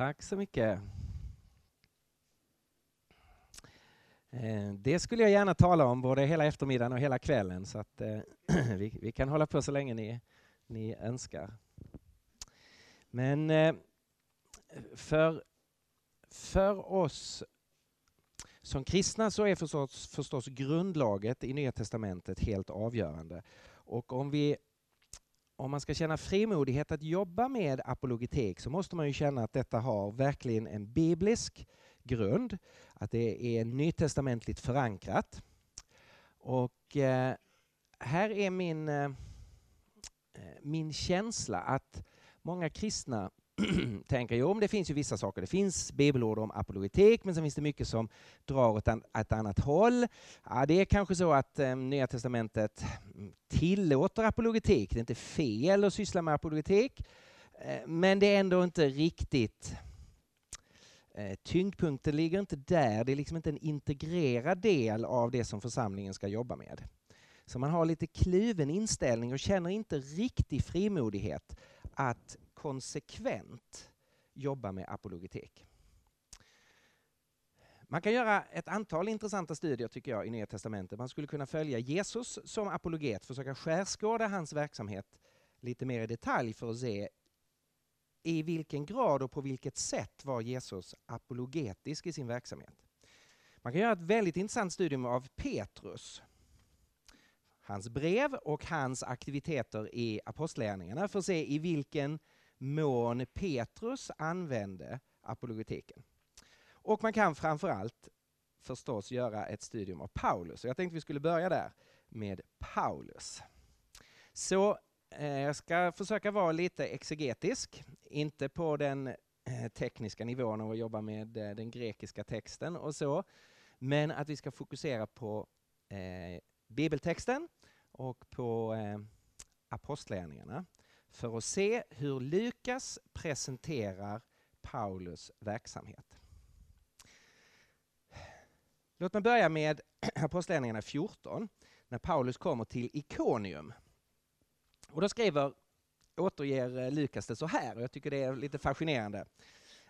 Tack så mycket. Eh, det skulle jag gärna tala om både hela eftermiddagen och hela kvällen så att eh, vi, vi kan hålla på så länge ni, ni önskar. Men eh, för, för oss som kristna så är förstås, förstås grundlaget i Nya Testamentet helt avgörande. Och om, vi, om man ska känna frimodighet att jobba med apologetik så måste man ju känna att detta har verkligen en biblisk grund, att det är nytestamentligt förankrat. Och eh, här är min, eh, eh min känsla att många kristna tänker, jo det finns ju vissa saker. Det finns bibelord om apologetik, men sen finns det mycket som drar åt ett annat håll. Ja, det är kanske så att eh, Nya Testamentet mm, tillåter apologetik. Det är inte fel att syssla med apologetik, eh, men det är ändå inte riktigt eh, Tyngdpunkten ligger inte där, det är liksom inte en integrerad del av det som församlingen ska jobba med. Så man har lite kluven inställning och känner inte riktig frimodighet att konsekvent jobba med apologetik. Man kan göra ett antal intressanta studier tycker jag i Nya Testamentet. Man skulle kunna följa Jesus som apologet, försöka skärskåda hans verksamhet lite mer i detalj för att se i vilken grad och på vilket sätt var Jesus apologetisk i sin verksamhet. Man kan göra ett väldigt intressant studium av Petrus hans brev och hans aktiviteter i apostlärningarna för att se i vilken mån Petrus använde apologetiken. Och man kan framförallt förstås göra ett studium av Paulus. Och jag tänkte vi skulle börja där med Paulus. Så eh, jag ska försöka vara lite exegetisk, inte på den eh, tekniska nivån av att jobba med eh, den grekiska texten och så, men att vi ska fokusera på eh, bibeltexten och på eh, apostlärningarna för att se hur Lukas presenterar Paulus verksamhet. Låt mig börja med Apostlagärningarna 14, när Paulus kommer till Ikonium. Och då skriver, återger eh, Lukas det så här, och jag tycker det är lite fascinerande.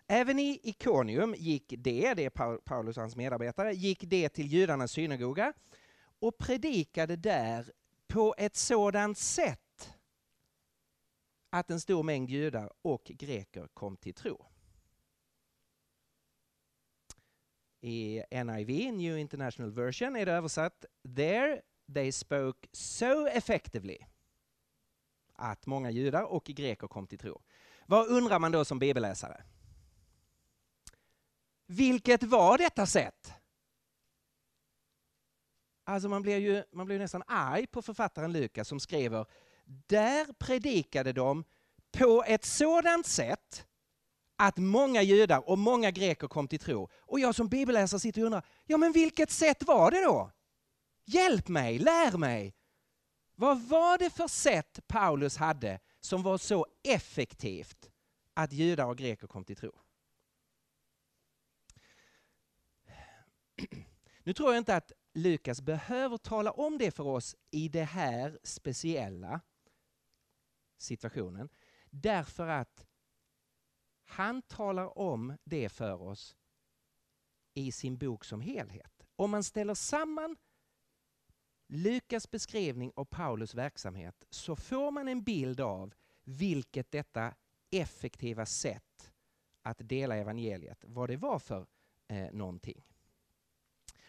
Även i Ikonium gick det, det är Paulus och hans medarbetare, gick det till judarnas synagoga och predikade där på ett sådant sätt att en stor mängd judar och greker kom till tro. I NIV, New International Version, är det översatt There they spoke so effectively att många judar och greker kom till tro. Vad undrar man då som bibelläsare? Vilket var detta sätt? Alltså man blir ju man blir nästan arg på författaren Lukas som skriver där predikade de på ett sådant sätt att många judar och många greker kom till tro. Och jag som bibelläsare sitter och undrar, ja men vilket sätt var det då? Hjälp mig, lär mig. Vad var det för sätt Paulus hade som var så effektivt att judar och greker kom till tro? Nu tror jag inte att Lukas behöver tala om det för oss i det här speciella situationen. Därför att han talar om det för oss i sin bok som helhet. Om man ställer samman Lukas beskrivning av Paulus verksamhet så får man en bild av vilket detta effektiva sätt att dela evangeliet, vad det var för eh, någonting.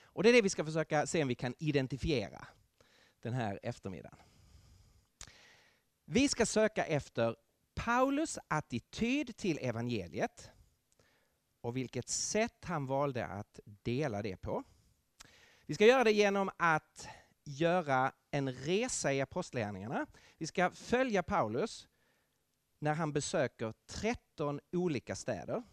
Och det är det vi ska försöka se om vi kan identifiera den här eftermiddagen. Vi ska söka efter Paulus attityd till evangeliet och vilket sätt han valde att dela det på. Vi ska göra det genom att göra en resa i apostlagärningarna. Vi ska följa Paulus när han besöker 13 olika städer.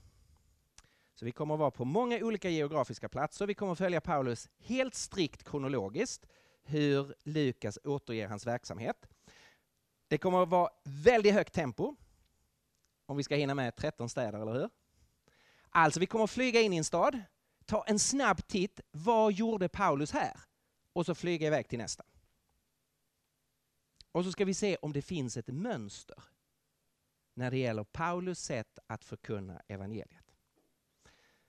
Så vi kommer att vara på många olika geografiska platser. Vi kommer att följa Paulus helt strikt kronologiskt, hur Lukas återger hans verksamhet. Det kommer att vara väldigt högt tempo, om vi ska hinna med 13 städer, eller hur? Alltså, vi kommer att flyga in i en stad, ta en snabb titt, vad gjorde Paulus här? Och så flyga iväg till nästa. Och så ska vi se om det finns ett mönster. när det gäller Paulus sätt att förkunna evangeliet.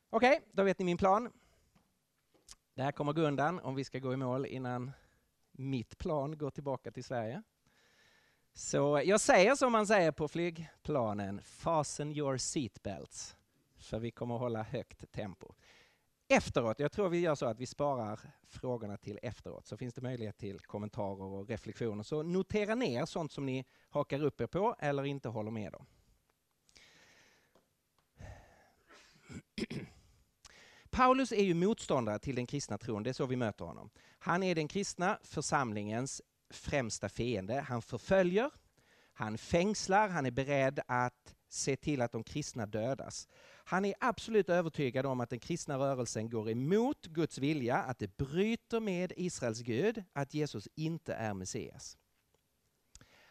Okej, okay, då vet ni min plan. Det här kommer gå undan om vi ska gå i mål innan mitt plan går tillbaka till Sverige. Så jag säger som man säger på flygplanen, fasten your seatbelts. För vi kommer att hålla högt tempo. Efteråt, jag tror vi gör så att vi sparar frågorna till efteråt, så finns det möjlighet till kommentarer och reflektioner. Så notera ner sånt som ni hakar upp er på eller inte håller med om. Paulus är ju motståndare till den kristna tron, det är så vi möter honom. Han är den kristna församlingens främsta fiende. Han förföljer, han fängslar, han är beredd att se till att de kristna dödas. Han är absolut övertygad om att den kristna rörelsen går emot Guds vilja, att det bryter med Israels Gud, att Jesus inte är Messias.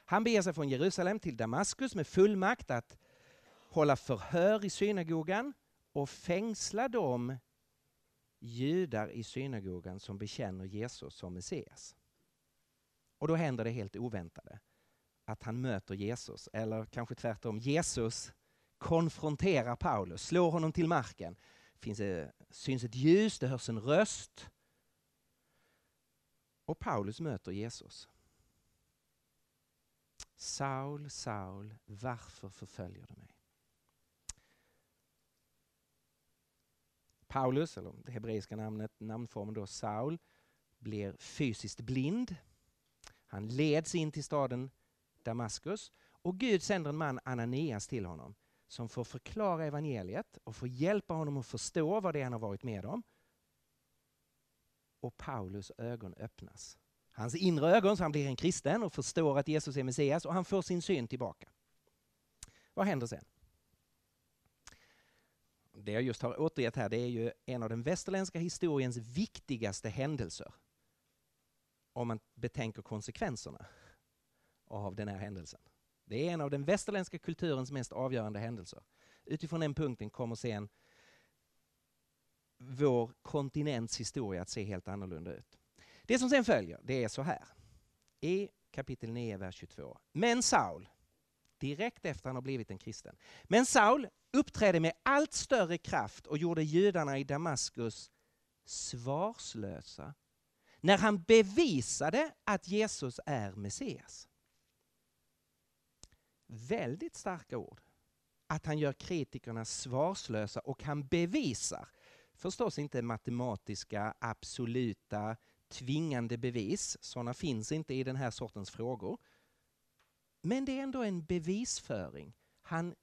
Han beger sig från Jerusalem till Damaskus med fullmakt att hålla förhör i synagogan och fängsla de judar i synagogan som bekänner Jesus som Messias. Och då händer det helt oväntade. Att han möter Jesus, eller kanske tvärtom, Jesus konfronterar Paulus, slår honom till marken. Finns det syns ett ljus, det hörs en röst. Och Paulus möter Jesus. Saul, Saul, varför förföljer du mig? Paulus, eller det hebreiska namnet, namnformen då Saul, blir fysiskt blind. Han leds in till staden Damaskus och Gud sänder en man, Ananias, till honom som får förklara evangeliet och får hjälpa honom att förstå vad det är han har varit med om. Och Paulus ögon öppnas. Hans inre ögon, så han blir en kristen och förstår att Jesus är Messias och han får sin syn tillbaka. Vad händer sen? Det jag just har återgett här, det är ju en av den västerländska historiens viktigaste händelser. Om man betänker konsekvenserna av den här händelsen. Det är en av den västerländska kulturens mest avgörande händelser. Utifrån den punkten kommer sen vår kontinents historia att se helt annorlunda ut. Det som sen följer, det är så här. I kapitel 9, vers 22. Men Saul, direkt efter han har blivit en kristen. Men Saul uppträdde med allt större kraft och gjorde judarna i Damaskus svarslösa när han bevisade att Jesus är Messias. Väldigt starka ord. Att han gör kritikerna svarslösa och han bevisar, förstås inte matematiska, absoluta, tvingande bevis, sådana finns inte i den här sortens frågor. Men det är ändå en bevisföring. Han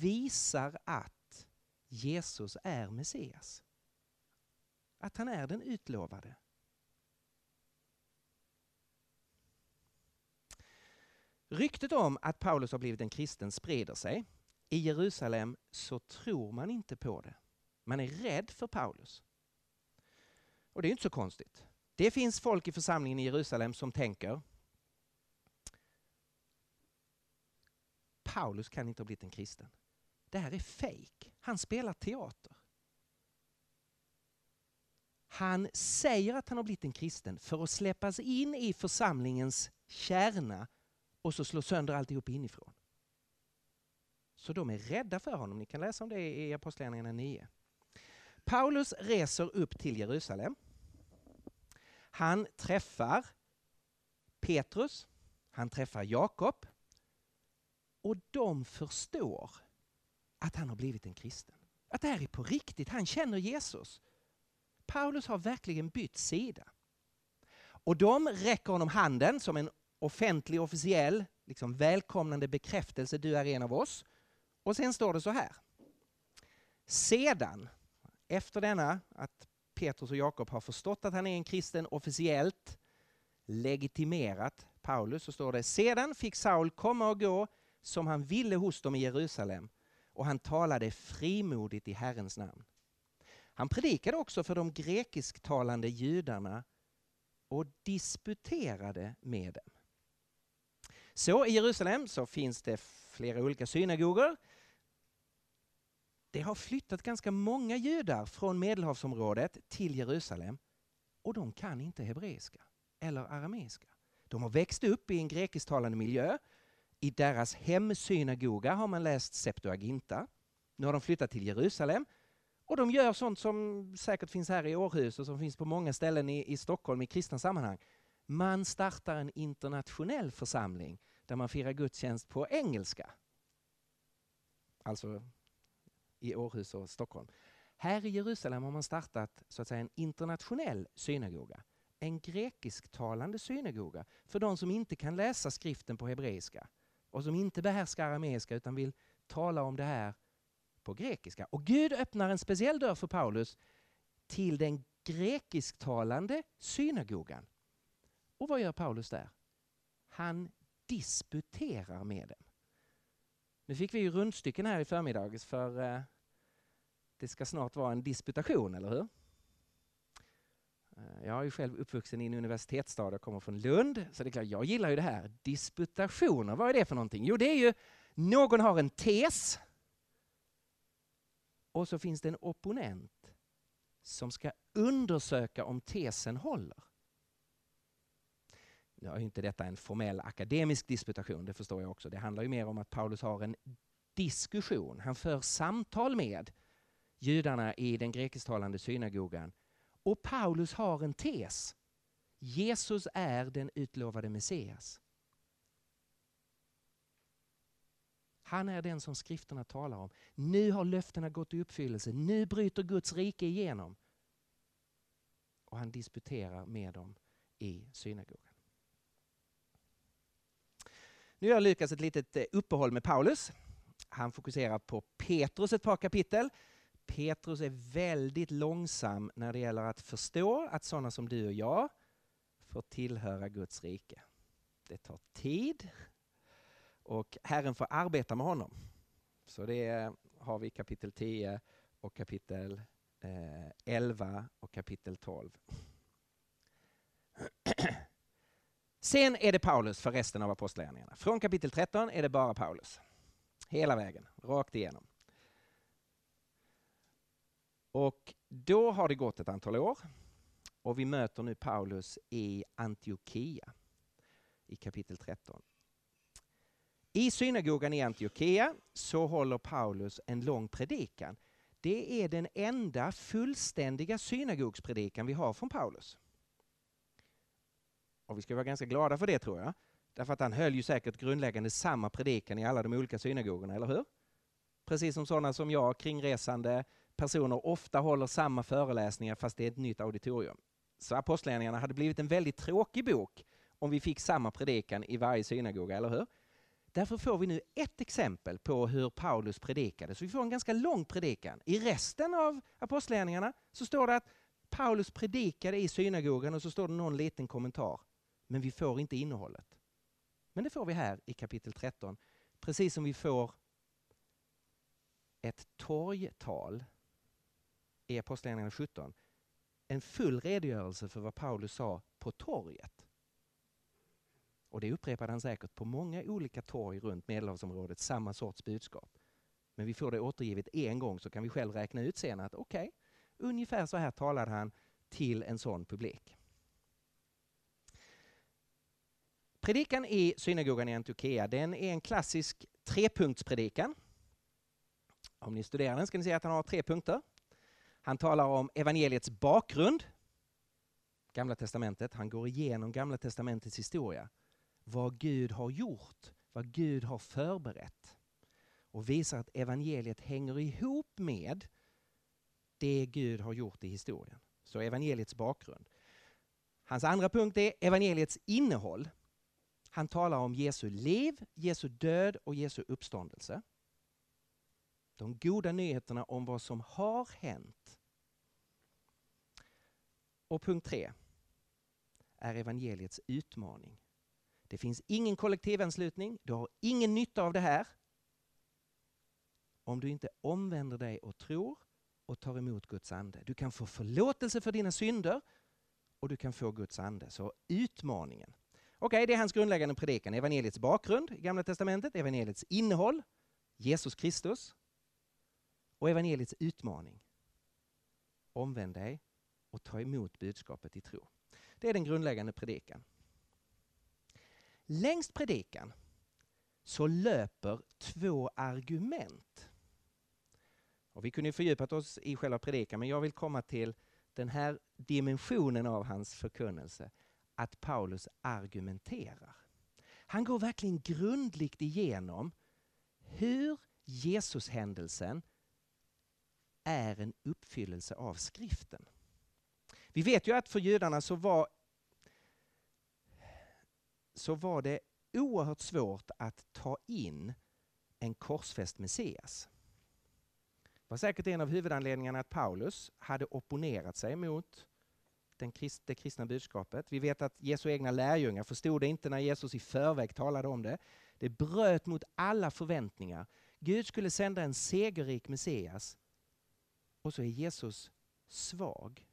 visar att Jesus är Messias. Att han är den utlovade. Ryktet om att Paulus har blivit en kristen sprider sig. I Jerusalem så tror man inte på det. Man är rädd för Paulus. Och det är inte så konstigt. Det finns folk i församlingen i Jerusalem som tänker Paulus kan inte ha blivit en kristen. Det här är fejk. Han spelar teater. Han säger att han har blivit en kristen för att släppas in i församlingens kärna och så slår sönder alltihop inifrån. Så de är rädda för honom. Ni kan läsa om det i Apostlagärningarna 9. Paulus reser upp till Jerusalem. Han träffar Petrus, han träffar Jakob och de förstår att han har blivit en kristen. Att det här är på riktigt, han känner Jesus. Paulus har verkligen bytt sida. Och de räcker honom handen som en offentlig, officiell, liksom välkomnande bekräftelse, du är en av oss. Och sen står det så här. Sedan, efter denna, att Petrus och Jakob har förstått att han är en kristen officiellt, legitimerat Paulus, så står det sedan fick Saul komma och gå som han ville hos dem i Jerusalem och han talade frimodigt i Herrens namn. Han predikade också för de grekisktalande judarna och disputerade med dem. Så i Jerusalem så finns det flera olika synagogor. Det har flyttat ganska många judar från Medelhavsområdet till Jerusalem och de kan inte hebreiska eller arameiska. De har växt upp i en grekisktalande miljö I deras hemsynagoga har man läst Septuaginta. Nu har de flyttat till Jerusalem och de gör sånt som säkert finns här i Århus och som finns på många ställen i, i Stockholm i kristna sammanhang. Man startar en internationell församling där man firar gudstjänst på engelska. Alltså i Århus och Stockholm. Här i Jerusalem har man startat så att säga en internationell synagoga. En grekisktalande synagoga för de som inte kan läsa skriften på hebreiska och som inte behärskar arameiska utan vill tala om det här på grekiska. Och Gud öppnar en speciell dörr för Paulus till den grekisktalande synagogan. Och vad gör Paulus där? Han disputerar med dem. Nu fick vi ju rundstycken här i förmiddags för eh, det ska snart vara en disputation, eller hur? Eh, jag är ju själv uppvuxen i en universitetsstad och kommer från Lund, så det är klart, jag gillar ju det här. Disputationer, vad är det för någonting? Jo, det är ju någon har en tes och så finns det en opponent som ska undersöka om tesen håller. Nu är inte detta en formell akademisk disputation, det förstår jag också. Det handlar ju mer om att Paulus har en diskussion. Han för samtal med judarna i den grekisktalande synagogan. Och Paulus har en tes. Jesus är den utlovade Messias. Han är den som skrifterna talar om. Nu har löftena gått i uppfyllelse. Nu bryter Guds rike igenom. Och han disputerar med dem i synagogan. Nu gör Lukas ett litet eh, uppehåll med Paulus. Han fokuserar på Petrus ett par kapitel. Petrus är väldigt långsam när det gäller att förstå att sådana som du och jag får tillhöra Guds rike. Det tar tid och Herren får arbeta med honom. Så det har vi kapitel 10 och kapitel eh, 11 och kapitel 12. Sen är det Paulus för resten av apostlagärningarna. Från kapitel 13 är det bara Paulus. Hela vägen, rakt igenom. Och då har det gått ett antal år och vi möter nu Paulus i Antiochia i kapitel 13. I synagogan i Antiochia så håller Paulus en lång predikan. Det är den enda fullständiga synagogspredikan vi har från Paulus. Och vi ska vara ganska glada för det tror jag. Därför att han höll ju säkert grundläggande samma predikan i alla de olika synagogorna, eller hur? Precis som sådana som jag, kringresande personer, ofta håller samma föreläsningar fast det är ett nytt auditorium. Så Apostlagärningarna hade blivit en väldigt tråkig bok om vi fick samma predikan i varje synagoga, eller hur? Därför får vi nu ett exempel på hur Paulus predikade. Så vi får en ganska lång predikan. I resten av Apostlagärningarna så står det att Paulus predikade i synagogan och så står det någon liten kommentar. Men vi får inte innehållet. Men det får vi här i kapitel 13. Precis som vi får ett torgtal i Apostlagärningarna 17. En full redogörelse för vad Paulus sa på torget. Och det upprepade han säkert på många olika torg runt Medelhavsområdet, samma sorts budskap. Men vi får det återgivet en gång så kan vi själv räkna ut sen att okej, okay, ungefär så här talade han till en sån publik. Predikan i synagogan i Antiochia, den är en klassisk trepunktspredikan. Om ni studerar den ska ni se att han har tre punkter. Han talar om evangeliets bakgrund, Gamla testamentet. Han går igenom Gamla testamentets historia. Vad Gud har gjort, vad Gud har förberett. Och visar att evangeliet hänger ihop med det Gud har gjort i historien. Så evangeliets bakgrund. Hans andra punkt är evangeliets innehåll. Han talar om Jesu liv, Jesu död och Jesu uppståndelse. De goda nyheterna om vad som har hänt. Och punkt tre är evangeliets utmaning. Det finns ingen kollektivanslutning, du har ingen nytta av det här om du inte omvänder dig och tror och tar emot Guds ande. Du kan få förlåtelse för dina synder och du kan få Guds ande. Så utmaningen. Okej, okay, det är hans grundläggande predikan. Evangeliets bakgrund i Gamla Testamentet, evangeliets innehåll, Jesus Kristus och evangeliets utmaning. Omvänd dig och ta emot budskapet i tro. Det är den grundläggande predikan. Längst predikan så löper två argument. Och vi kunde ju fördjupat oss i själva predikan, men jag vill komma till den här dimensionen av hans förkunnelse, att Paulus argumenterar. Han går verkligen grundligt igenom hur Jesushändelsen är en uppfyllelse av skriften. Vi vet ju att för judarna så var, så var det oerhört svårt att ta in en korsfäst Messias. Det var säkert en av huvudanledningarna att Paulus hade opponerat sig mot den krist, det kristna budskapet. Vi vet att Jesu egna lärjungar förstod det inte när Jesus i förväg talade om det. Det bröt mot alla förväntningar. Gud skulle sända en segerrik Messias och så är Jesus svag.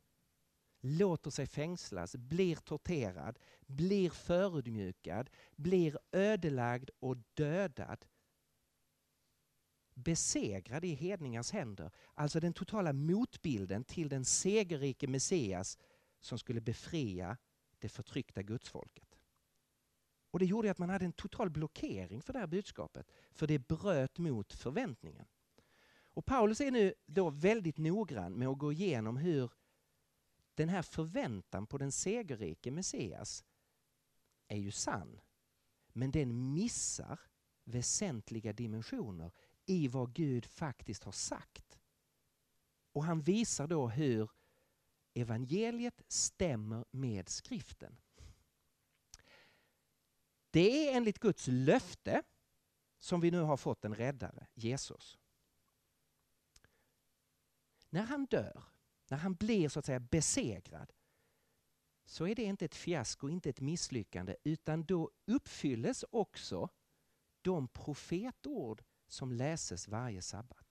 Låter sig fängslas, blir torterad, blir förödmjukad, blir ödelagd och dödad. Besegrad i hedningars händer. Alltså den totala motbilden till den segerrike Messias som skulle befria det förtryckta gudsfolket. Och Det gjorde att man hade en total blockering för det här budskapet, för det bröt mot förväntningen. Och Paulus är nu då väldigt noggrann med att gå igenom hur den här förväntan på den segerrike Messias är ju sann. Men den missar väsentliga dimensioner i vad Gud faktiskt har sagt. Och han visar då hur evangeliet stämmer med skriften. Det är enligt Guds löfte som vi nu har fått en räddare, Jesus. När han dör, när han blir så att säga besegrad, så är det inte ett fiasko, inte ett misslyckande, utan då uppfylles också de profetord som läses varje sabbat.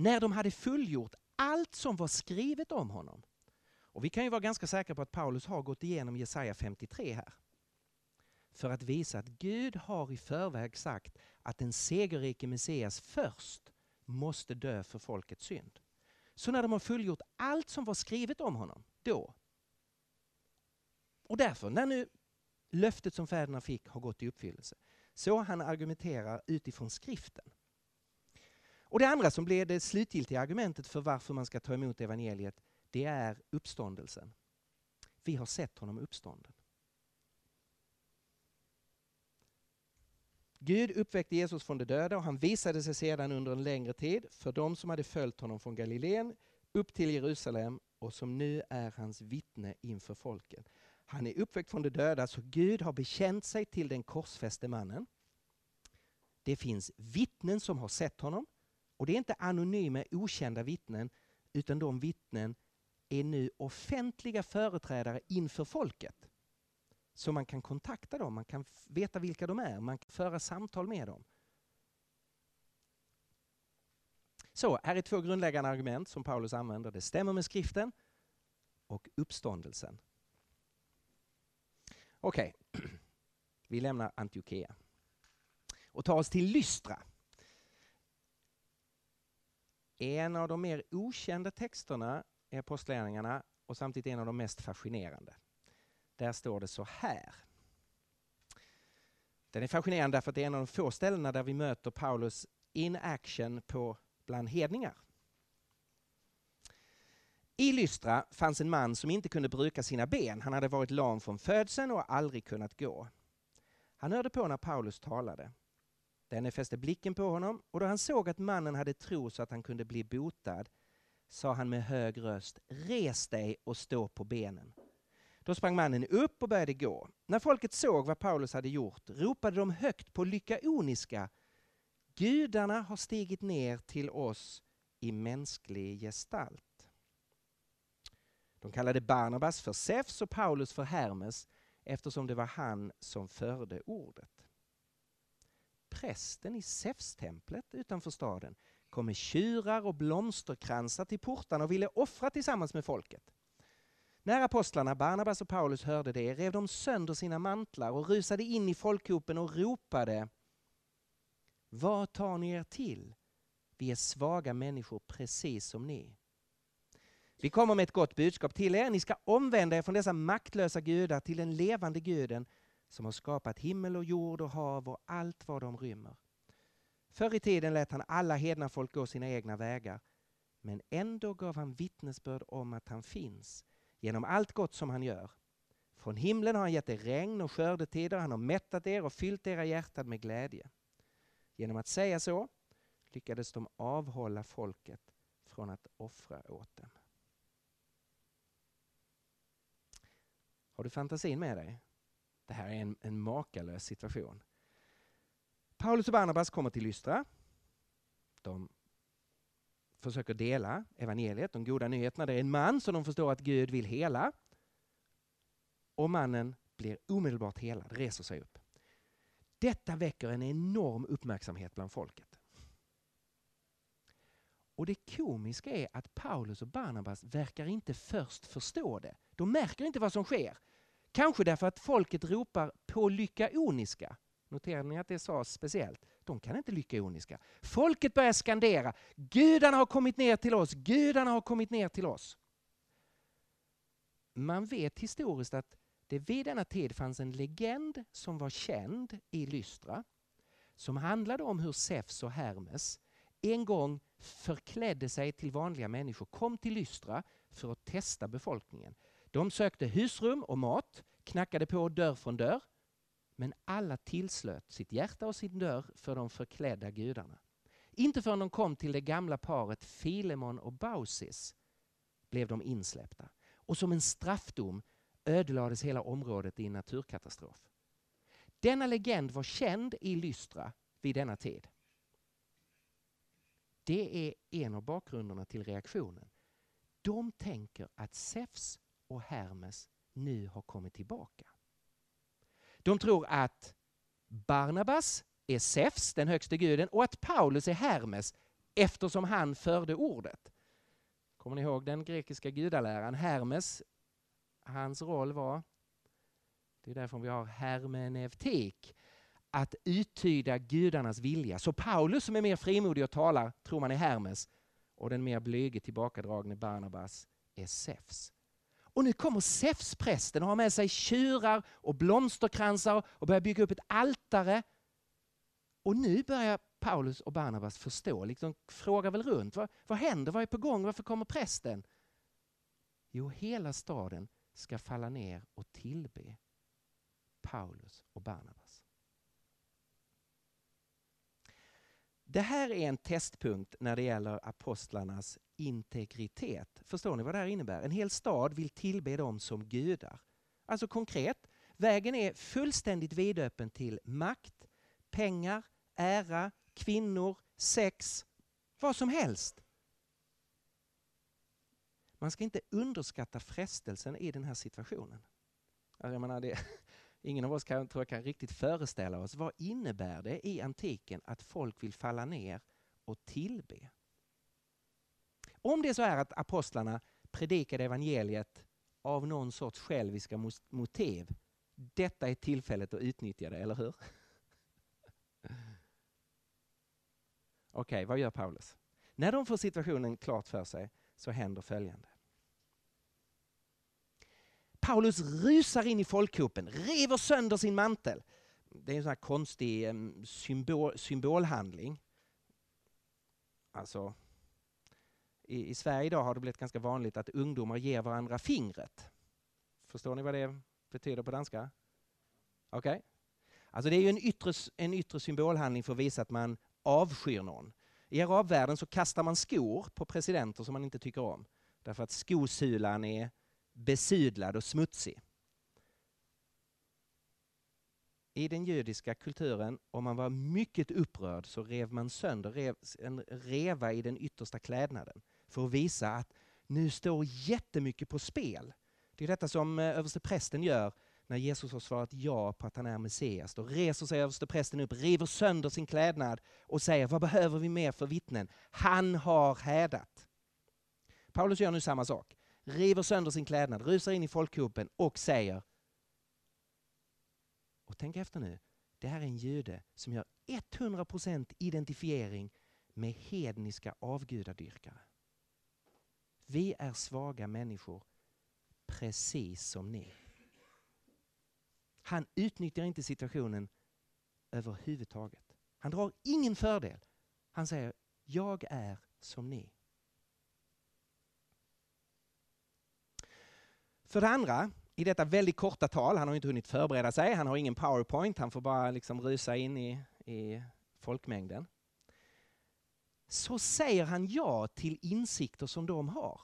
När de hade fullgjort allt som var skrivet om honom, och vi kan ju vara ganska säkra på att Paulus har gått igenom Jesaja 53 här, för att visa att Gud har i förväg sagt att den segerrike Messias först måste dö för folkets synd. Så när de har fullgjort allt som var skrivet om honom, då. Och därför, när nu löftet som fäderna fick har gått i uppfyllelse, så han argumenterar utifrån skriften. Och det andra som blev det slutgiltiga argumentet för varför man ska ta emot evangeliet, det är uppståndelsen. Vi har sett honom uppstånden. Gud uppväckte Jesus från de döda och han visade sig sedan under en längre tid för de som hade följt honom från Galileen upp till Jerusalem och som nu är hans vittne inför folken. Han är uppväckt från de döda så Gud har bekänt sig till den korsfäste mannen. Det finns vittnen som har sett honom och det är inte anonyma okända vittnen utan de vittnen är nu offentliga företrädare inför folket. Så man kan kontakta dem, man kan veta vilka de är, man kan föra samtal med dem. Så, här är två grundläggande argument som Paulus använder. Det stämmer med skriften och uppståndelsen. Okej, okay. vi lämnar Antiochia och tar oss till Lystra. En av de mer okända texterna i Apostlagärningarna och samtidigt en av de mest fascinerande. Där står det så här. Den är fascinerande därför att det är en av de få ställena där vi möter Paulus in action på bland hedningar. I Lystra fanns en man som inte kunde bruka sina ben. Han hade varit lam från födseln och aldrig kunnat gå. Han hörde på när Paulus talade. Denne fäste blicken på honom och då han såg att mannen hade tro så att han kunde bli botad sa han med hög röst, res dig och stå på benen. Då sprang mannen upp och började gå. När folket såg vad Paulus hade gjort ropade de högt på lykaoniska. Gudarna har stigit ner till oss i mänsklig gestalt. De kallade Barnabas för Zeus och Paulus för Hermes eftersom det var han som förde ordet. Prästen i Zeus-templet utanför staden kom med tjurar och blomsterkransar till portarna och ville offra tillsammans med folket. När apostlarna Barnabas och Paulus hörde det rev de sönder sina mantlar och rusade in i folkhopen och ropade Vad tar ni er till? Vi är svaga människor precis som ni. Vi kommer med ett gott budskap till er. Ni ska omvända er från dessa maktlösa gudar till den levande guden som har skapat himmel och jord och hav och allt vad de rymmer. Förr i tiden lät han alla hedna folk gå sina egna vägar, men ändå gav han vittnesbörd om att han finns genom allt gott som han gör. Från himlen har han gett er regn och skördetider, han har mättat er och fyllt era hjärtan med glädje. Genom att säga så lyckades de avhålla folket från att offra åt dem. Har du fantasin med dig? Det här är en, en makalös situation. Paulus och Barnabas kommer till Lystra. De försöker dela evangeliet, de goda nyheterna. Det är en man som de förstår att Gud vill hela. Och mannen blir omedelbart helad, reser sig upp. Detta väcker en enorm uppmärksamhet bland folket. Och det komiska är att Paulus och Barnabas verkar inte först förstå det. De märker inte vad som sker. Kanske därför att folket ropar på lyckaoniska. Noterade ni att det sades speciellt? De kan inte lyckaoniska. Folket börjar skandera. Gudarna har kommit ner till oss. Gudarna har kommit ner till oss. Man vet historiskt att det vid denna tid fanns en legend som var känd i Lystra som handlade om hur Zeus och Hermes en gång förklädde sig till vanliga människor, kom till Lystra för att testa befolkningen. De sökte husrum och mat, knackade på dörr från dörr, men alla tillslöt sitt hjärta och sin dörr för de förklädda gudarna. Inte förrän de kom till det gamla paret Filemon och Bausis blev de insläppta. Och som en straffdom ödelades hela området i en naturkatastrof. Denna legend var känd i Lystra vid denna tid. Det är en av bakgrunderna till reaktionen. De tänker att Zeus och Hermes nu har kommit tillbaka. De tror att Barnabas är Zeus, den högste guden, och att Paulus är Hermes eftersom han förde ordet. Kommer ni ihåg den grekiska gudaläran? Hermes, hans roll var, det är därför vi har hermeneutik, att uttyda gudarnas vilja. Så Paulus som är mer frimodig och talar tror man är Hermes och den mer blyge tillbakadragne Barnabas är Zeus. Och nu kommer Zeusprästen och har med sig tjurar och blomsterkransar och börjar bygga upp ett altare. Och nu börjar Paulus och Barnabas förstå, liksom frågar väl runt. Vad, vad händer? Vad är på gång? Varför kommer prästen? Jo, hela staden ska falla ner och tillbe Paulus och Barnabas. Det här är en testpunkt när det gäller apostlarnas integritet. Förstår ni vad det här innebär? En hel stad vill tillbe dem som gudar. Alltså konkret, vägen är fullständigt vidöppen till makt, pengar, ära, kvinnor, sex, vad som helst. Man ska inte underskatta frestelsen i den här situationen. Alltså, jag menar, det, ingen av oss kan, tror jag kan riktigt föreställa oss vad innebär det i antiken att folk vill falla ner och tillbe. Om det är så är att apostlarna predikade evangeliet av någon sorts själviska motiv, detta är tillfället att utnyttja det, eller hur? Okej, okay, vad gör Paulus? När de får situationen klart för sig så händer följande. Paulus rusar in i folkhopen, river sönder sin mantel. Det är en sån här konstig symbol, symbolhandling. Alltså, i, i Sverige idag har det blivit ganska vanligt att ungdomar ger varandra fingret. Förstår ni vad det betyder på danska? Okej? Okay. Alltså det är ju en yttre, en yttre symbolhandling för att visa att man avskyr någon. I arabvärlden så kastar man skor på presidenter som man inte tycker om. Därför att skosulan är besudlad och smutsig. I den judiska kulturen, om man var mycket upprörd så rev man sönder rev, en reva i den yttersta klädnaden för att visa att nu står jättemycket på spel. Det är detta som eh, översteprästen gör när Jesus har svarat ja på att han är Messias. Då reser sig översteprästen upp, river sönder sin klädnad och säger vad behöver vi mer för vittnen? Han har hädat. Paulus gör nu samma sak river sönder sin klädnad, rusar in i folkhopen och säger och tänk efter nu, det här är en jude som gör 100% identifiering med hedniska avgudadyrkare. Vi är svaga människor, precis som ni. Han utnyttjar inte situationen överhuvudtaget. Han drar ingen fördel. Han säger, jag är som ni. För det andra, i detta väldigt korta tal, han har inte hunnit förbereda sig, han har ingen powerpoint, han får bara liksom rusa in i, i folkmängden. Så säger han ja till insikter som de har.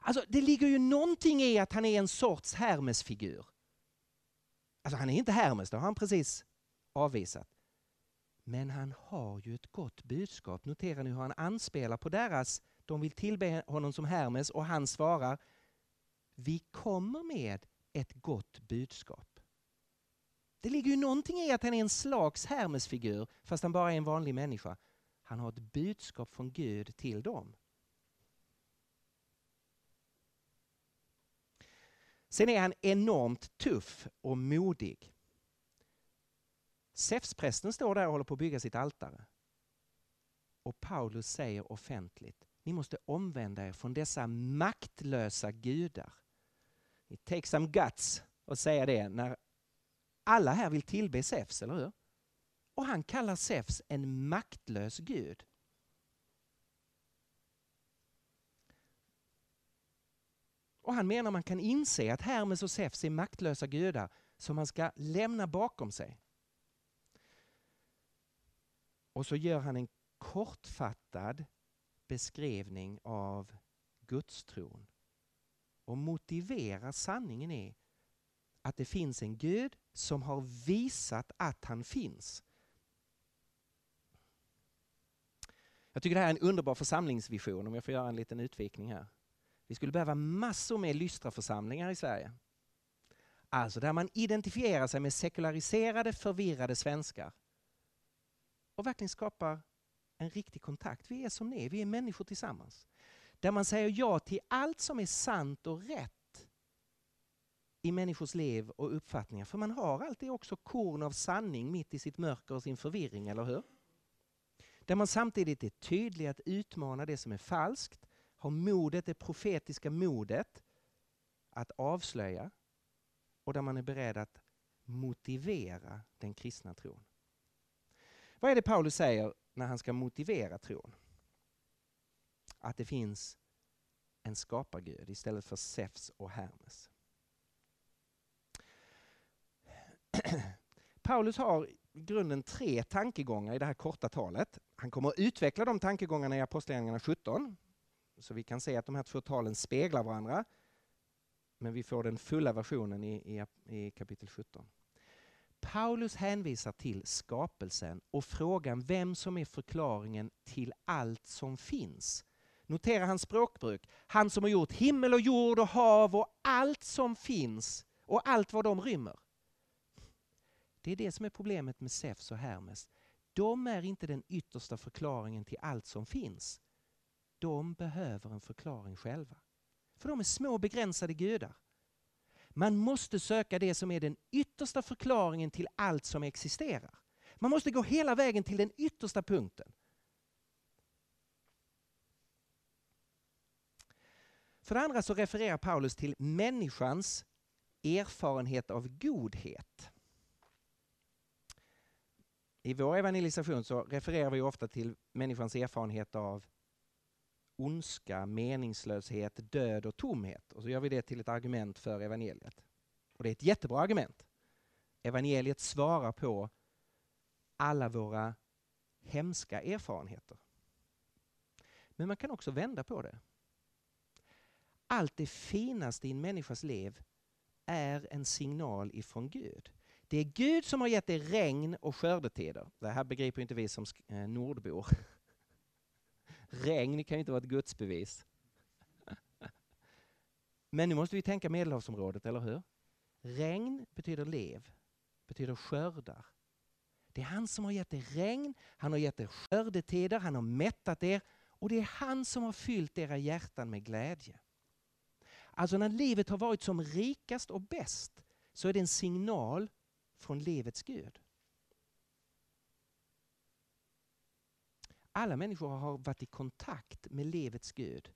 Alltså det ligger ju någonting i att han är en sorts Hermesfigur. Alltså han är inte Hermes, det har han precis avvisat. Men han har ju ett gott budskap. Notera nu hur han anspelar på deras, de vill tillbe honom som Hermes och han svarar vi kommer med ett gott budskap. Det ligger ju någonting i att han är en slags Hermesfigur fast han bara är en vanlig människa. Han har ett budskap från Gud till dem. Sen är han enormt tuff och modig. Zeusprästen står där och håller på att bygga sitt altare. Och Paulus säger offentligt, ni måste omvända er från dessa maktlösa gudar. It takes some guts att säga det när alla här vill tillbe Zeus, eller hur? Och han kallar Zeus en maktlös gud. Och han menar man kan inse att Hermes och Zeus är maktlösa gudar som man ska lämna bakom sig. Och så gör han en kortfattad beskrivning av gudstron och motiverar sanningen i att det finns en Gud som har visat att han finns. Jag tycker det här är en underbar församlingsvision om jag får göra en liten utvikning här. Vi skulle behöva massor med lystra församlingar i Sverige. Alltså där man identifierar sig med sekulariserade, förvirrade svenskar och verkligen skapar en riktig kontakt. Vi är som ni vi är människor tillsammans. Där man säger ja till allt som är sant och rätt i människors liv och uppfattningar. För man har alltid också korn av sanning mitt i sitt mörker och sin förvirring, eller hur? Där man samtidigt är tydlig att utmana det som är falskt, har modet, det profetiska modet att avslöja och där man är beredd att motivera den kristna tron. Vad är det Paulus säger när han ska motivera tron? att det finns en skapargud istället för Zeus och Hermes. Paulus har grunden tre tankegångar i det här korta talet. Han kommer att utveckla de tankegångarna i Apostlagärningarna 17, så vi kan se att de här två talen speglar varandra. Men vi får den fulla versionen i, i, i kapitel 17. Paulus hänvisar till skapelsen och frågan vem som är förklaringen till allt som finns. Notera hans språkbruk. Han som har gjort himmel och jord och hav och allt som finns och allt vad de rymmer. Det är det som är problemet med Zeus och Hermes. De är inte den yttersta förklaringen till allt som finns. De behöver en förklaring själva. För de är små begränsade gudar. Man måste söka det som är den yttersta förklaringen till allt som existerar. Man måste gå hela vägen till den yttersta punkten. För det andra så refererar Paulus till människans erfarenhet av godhet. I vår evangelisation så refererar vi ofta till människans erfarenhet av ondska, meningslöshet, död och tomhet. Och så gör vi det till ett argument för evangeliet. Och det är ett jättebra argument. Evangeliet svarar på alla våra hemska erfarenheter. Men man kan också vända på det allt det finaste i en människas liv är en signal ifrån Gud. Det är Gud som har gett dig regn och skördetider. Det här begriper inte vi som eh, nordbor. regn kan ju inte vara ett gudsbevis. Men nu måste vi tänka Medelhavsområdet, eller hur? Regn betyder lev, betyder skördar. Det är han som har gett er regn, han har gett er skördetider, han har mättat er och det är han som har fyllt era hjärtan med glädje. Alltså när livet har varit som rikast och bäst så är det en signal från livets Gud. Alla människor har varit i kontakt med livets Gud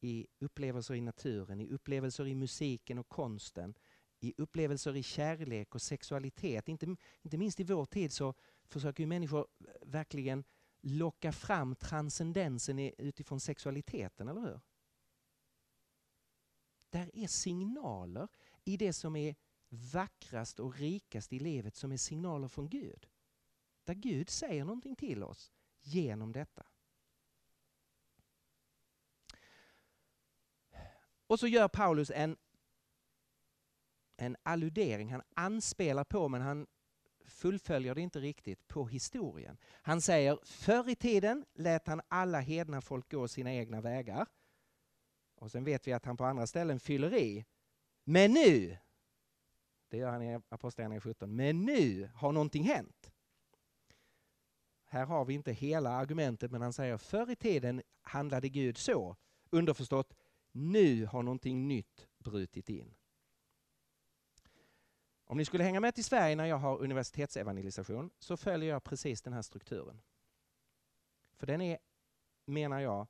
i upplevelser i naturen, i upplevelser i musiken och konsten, i upplevelser i kärlek och sexualitet. Inte, inte minst i vår tid så försöker ju människor verkligen locka fram transcendensen utifrån sexualiteten, eller hur? Där är signaler i det som är vackrast och rikast i livet som är signaler från Gud. Där Gud säger någonting till oss genom detta. Och så gör Paulus en, en alludering, han anspelar på men han fullföljer det inte riktigt på historien. Han säger förr i tiden lät han alla hedna folk gå sina egna vägar. Och sen vet vi att han på andra ställen fyller i. Men nu, det gör han i Apostlagärningarna 17, men nu har någonting hänt. Här har vi inte hela argumentet men han säger förr i tiden handlade Gud så. Underförstått, nu har någonting nytt brutit in. Om ni skulle hänga med till Sverige när jag har universitetsevangelisation så följer jag precis den här strukturen. För den är, menar jag,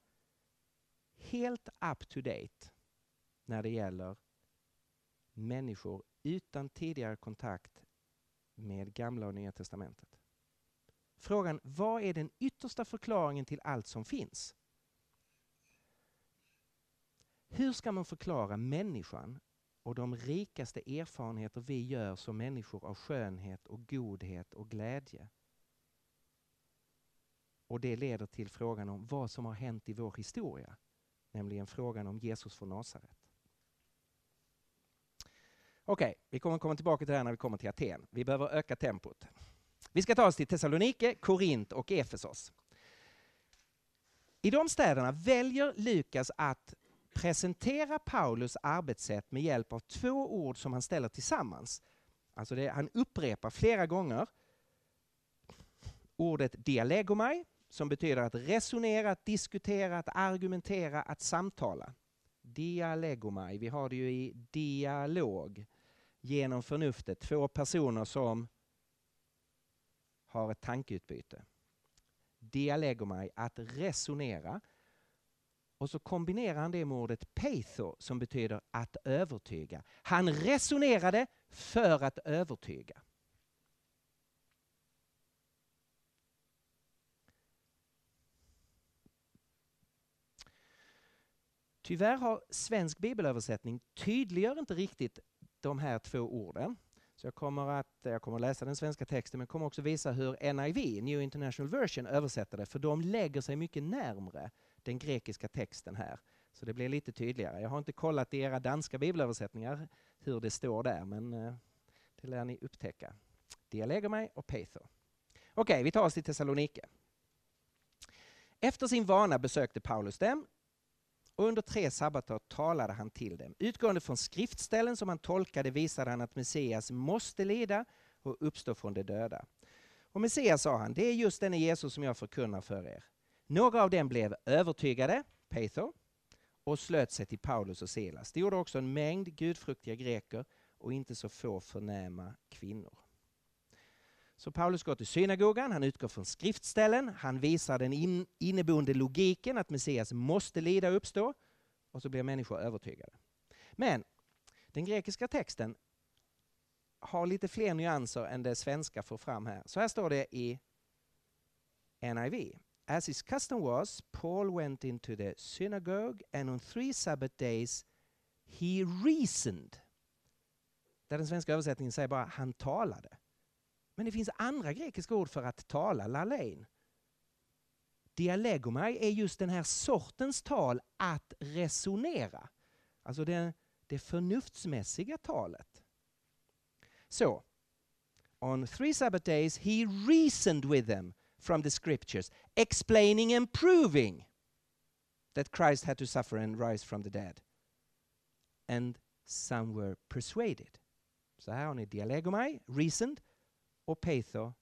helt up to date när det gäller människor utan tidigare kontakt med Gamla och Nya Testamentet. Frågan, vad är den yttersta förklaringen till allt som finns? Hur ska man förklara människan och de rikaste erfarenheter vi gör som människor av skönhet och godhet och glädje? Och det leder till frågan om vad som har hänt i vår historia, nämligen frågan om Jesus från Nasaret. Okej, okay, vi kommer komma tillbaka till det här när vi kommer till Aten. Vi behöver öka tempot. Vi ska ta oss till Thessalonike, Korint och Efesos. I de städerna väljer Lukas att presentera Paulus arbetssätt med hjälp av två ord som han ställer tillsammans. Alltså det, han upprepar flera gånger ordet dialegomai, som betyder att resonera, att diskutera, att argumentera, att samtala. Dialegomai, vi har det ju i dialog, genom förnuftet, två personer som har ett tankeutbyte. Dialegomai, att resonera, och så kombinerar han det med ordet peitho som betyder att övertyga. Han resonerade för att övertyga. Tyvärr har svensk bibelöversättning tydliggör inte riktigt de här två orden. Så jag kommer att jag kommer att läsa den svenska texten men kommer också visa hur NIV, New International Version, översätter det för de lägger sig mycket närmre den grekiska texten här. Så det blir lite tydligare. Jag har inte kollat i era danska bibelöversättningar hur det står där, men eh, det lär ni upptäcka. Dialegomai och Peitho. Okej, vi tar oss till Thessalonike. Efter sin vana besökte Paulus dem och under tre sabbater talade han till dem. Utgående från skriftställen som han tolkade visade han att Messias måste lida och uppstå från de döda. Och Messias sa han, det är just denne Jesus som jag förkunnar för er. Några av dem blev övertygade, Peter, och slöt sig till Paulus och Silas. Det gjorde också en mängd gudfruktiga greker och inte så få förnäma kvinnor. Så Paulus går till synagogan, han utgår från skriftställen, han visar den in, inneboende logiken att Messias måste lida och uppstå och så blir människor övertygade. Men den grekiska texten har lite fler nyanser än det svenska får fram här. Så här står det i NIV. As his custom was, Paul went into the synagogue and on three Sabbath days he reasoned. Där den svenska översättningen säger bara han talade. Men det finns andra grekiska ord för att tala, lalein. Dialegomai är just den här sortens tal att resonera. Alltså det, det förnuftsmässiga talet. Så, on three Sabbath days he reasoned with them from the scriptures, explaining and proving that Christ had to suffer and rise from the dead. And some were persuaded. Så här har ni dialegomai, reasoned, och peitho,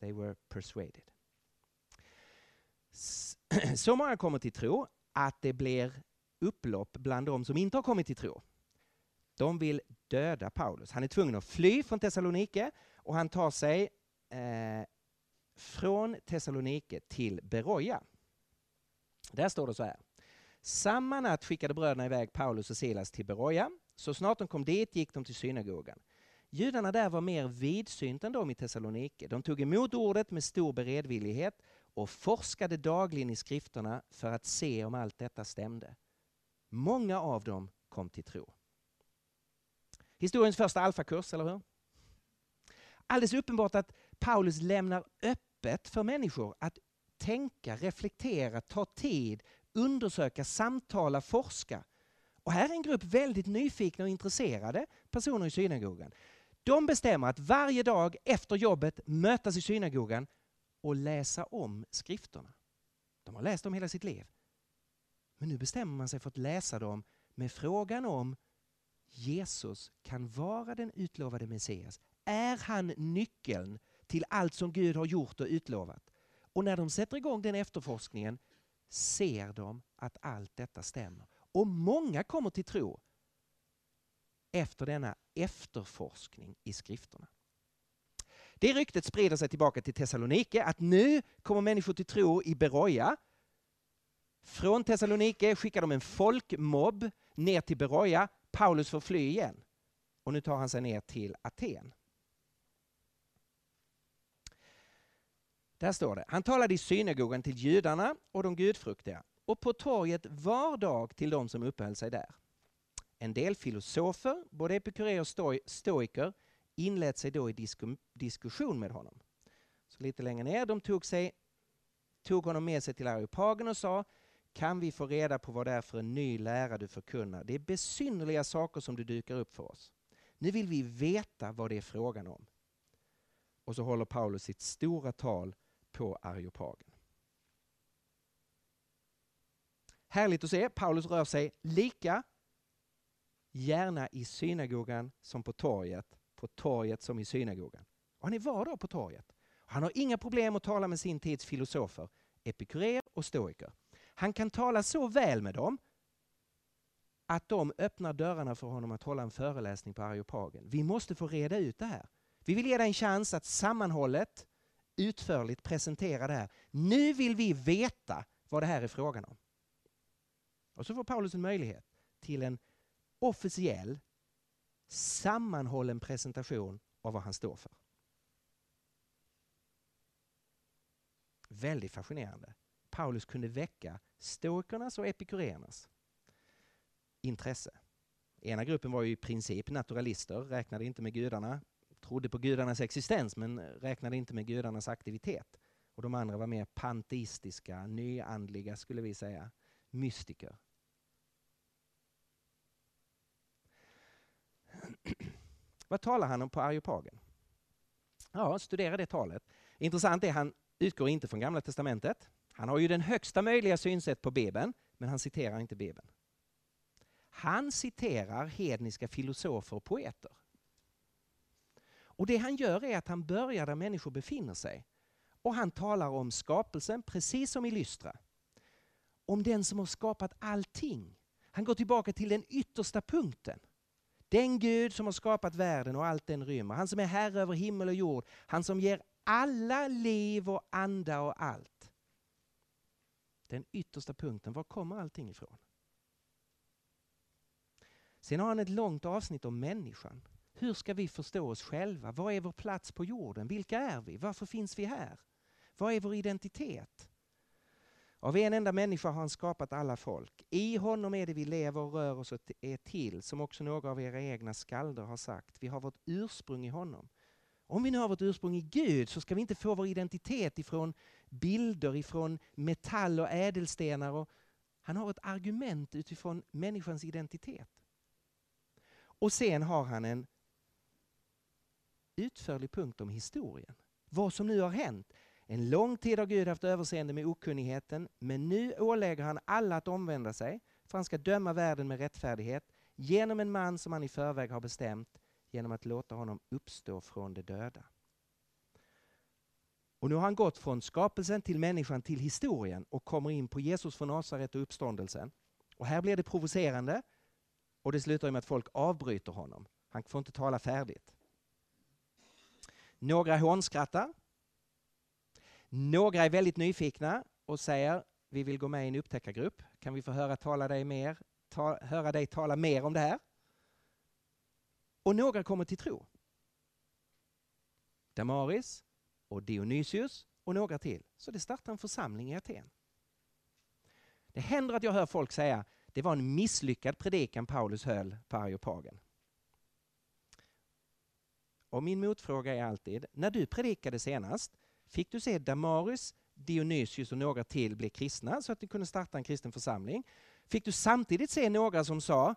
they were persuaded. Så många kommer till tro att det blir upplopp bland de som inte har kommit till tro. De vill döda Paulus. Han är tvungen att fly från Thessalonike och han tar sig eh, från Thessalonike till Beroja. Där står det så här. Samma natt skickade bröderna iväg Paulus och Silas till Beroja. Så snart de kom dit gick de till synagogan. Judarna där var mer vidsynta än de i Thessalonike. De tog emot ordet med stor beredvillighet och forskade dagligen i skrifterna för att se om allt detta stämde. Många av dem kom till tro. Historiens första alfakurs, eller hur? Alldeles uppenbart att Paulus lämnar öppet för människor att tänka, reflektera, ta tid, undersöka, samtala, forska. Och här är en grupp väldigt nyfikna och intresserade personer i synagogan. De bestämmer att varje dag efter jobbet mötas i synagogan och läsa om skrifterna. De har läst dem hela sitt liv. Men nu bestämmer man sig för att läsa dem med frågan om Jesus kan vara den utlovade Messias. Är han nyckeln till allt som Gud har gjort och utlovat? Och när de sätter igång den efterforskningen ser de att allt detta stämmer. Och många kommer till tro efter denna efterforskning i skrifterna. Det ryktet sprider sig tillbaka till Thessalonike att nu kommer människor till tro i Beroja. Från Thessalonike skickar de en folkmobb ner till Beroja. Paulus får fly igen. Och nu tar han sig ner till Aten. Där står det, han talade i synagogan till judarna och de gudfruktiga och på torget var dag till de som uppehöll sig där. En del filosofer, både epikurer och stoiker, inlät sig då i disku, diskussion med honom. Så lite längre ner, de tog, sig, tog honom med sig till Areopagen och sa kan vi få reda på vad det är för en ny lära du förkunnar? Det är besynnerliga saker som du dukar upp för oss. Nu vill vi veta vad det är frågan om. Och så håller Paulus sitt stora tal på Areopagen. Härligt att se, Paulus rör sig lika gärna i synagogan som på torget, på torget som i synagogan. Och han är var dag på torget. Han har inga problem att tala med sin tids filosofer, epikureer och stoiker. Han kan tala så väl med dem att de öppnar dörrarna för honom att hålla en föreläsning på Areopagen. Vi måste få reda ut det här. Vi vill ge dig en chans att sammanhållet, utförligt presentera det här. Nu vill vi veta vad det här är frågan om. Och så får Paulus en möjlighet till en officiell, sammanhållen presentation av vad han står för. Väldigt fascinerande. Paulus kunde väcka stoikernas och epikureernas intresse. Ena gruppen var ju i princip naturalister, räknade inte med gudarna, trodde på gudarnas existens men räknade inte med gudarnas aktivitet. Och de andra var mer panteistiska, nyandliga skulle vi säga, mystiker. Vad talar han om på Areopagen? Ja, studera det talet. Intressant är att han utgår inte från Gamla Testamentet. Han har ju den högsta möjliga synsätt på Bibeln, men han citerar inte Bibeln. Han citerar hedniska filosofer och poeter. Och det han gör är att han börjar där människor befinner sig. Och han talar om skapelsen, precis som i Lystra. Om den som har skapat allting. Han går tillbaka till den yttersta punkten. Den Gud som har skapat världen och allt den rymmer. Han som är herre över himmel och jord. Han som ger alla liv och anda och allt. Den yttersta punkten, var kommer allting ifrån? Sen har han ett långt avsnitt om människan. Hur ska vi förstå oss själva? Vad är vår plats på jorden? Vilka är vi? Varför finns vi här? Vad är vår identitet? Av en enda människa har han skapat alla folk. I honom är det vi lever och rör oss och är till, som också några av era egna skalder har sagt. Vi har vårt ursprung i honom. Om vi nu har vårt ursprung i Gud så ska vi inte få vår identitet ifrån bilder, ifrån metall och ädelstenar. Och han har ett argument utifrån människans identitet. Och sen har han en utförlig punkt om historien. Vad som nu har hänt. En lång tid har Gud haft överseende med okunnigheten, men nu ålägger han alla att omvända sig, för han ska döma världen med rättfärdighet genom en man som han i förväg har bestämt, genom att låta honom uppstå från de döda. Och nu har han gått från skapelsen till människan till historien och kommer in på Jesus från Nasaret och uppståndelsen. Och här blir det provocerande och det slutar med att folk avbryter honom. Han får inte tala färdigt. Några hånskrattar. Några är väldigt nyfikna och säger vi vill gå med i en upptäckargrupp. Kan vi få höra, tala dig mer, ta, höra dig tala mer om det här? Och några kommer till tro. Damaris och Dionysius och några till. Så det startar en församling i Aten. Det händer att jag hör folk säga det var en misslyckad predikan Paulus höll på Areopagen. Och min motfråga är alltid, när du predikade senast, fick du se Damaris, Dionysius och några till bli kristna så att de kunde starta en kristen församling? Fick du samtidigt se några som sa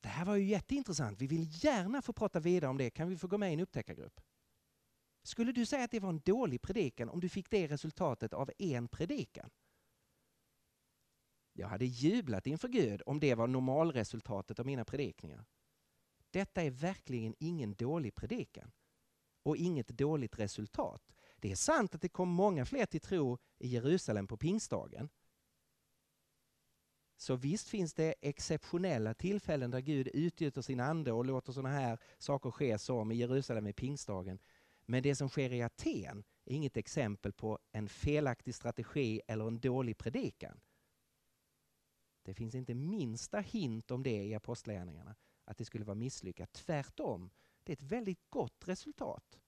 det här var ju jätteintressant, vi vill gärna få prata vidare om det, kan vi få gå med i en upptäckargrupp? Skulle du säga att det var en dålig predikan om du fick det resultatet av en predikan? Jag hade jublat inför Gud om det var normalresultatet av mina predikningar. Detta är verkligen ingen dålig predikan och inget dåligt resultat. Det är sant att det kom många fler till tro i Jerusalem på pingstdagen. Så visst finns det exceptionella tillfällen där Gud utgjuter sin ande och låter sådana här saker ske som i Jerusalem i pingstdagen. Men det som sker i Aten är inget exempel på en felaktig strategi eller en dålig predikan. Det finns inte minsta hint om det i Apostlagärningarna, att det skulle vara misslyckat. Tvärtom, det är ett väldigt gott resultat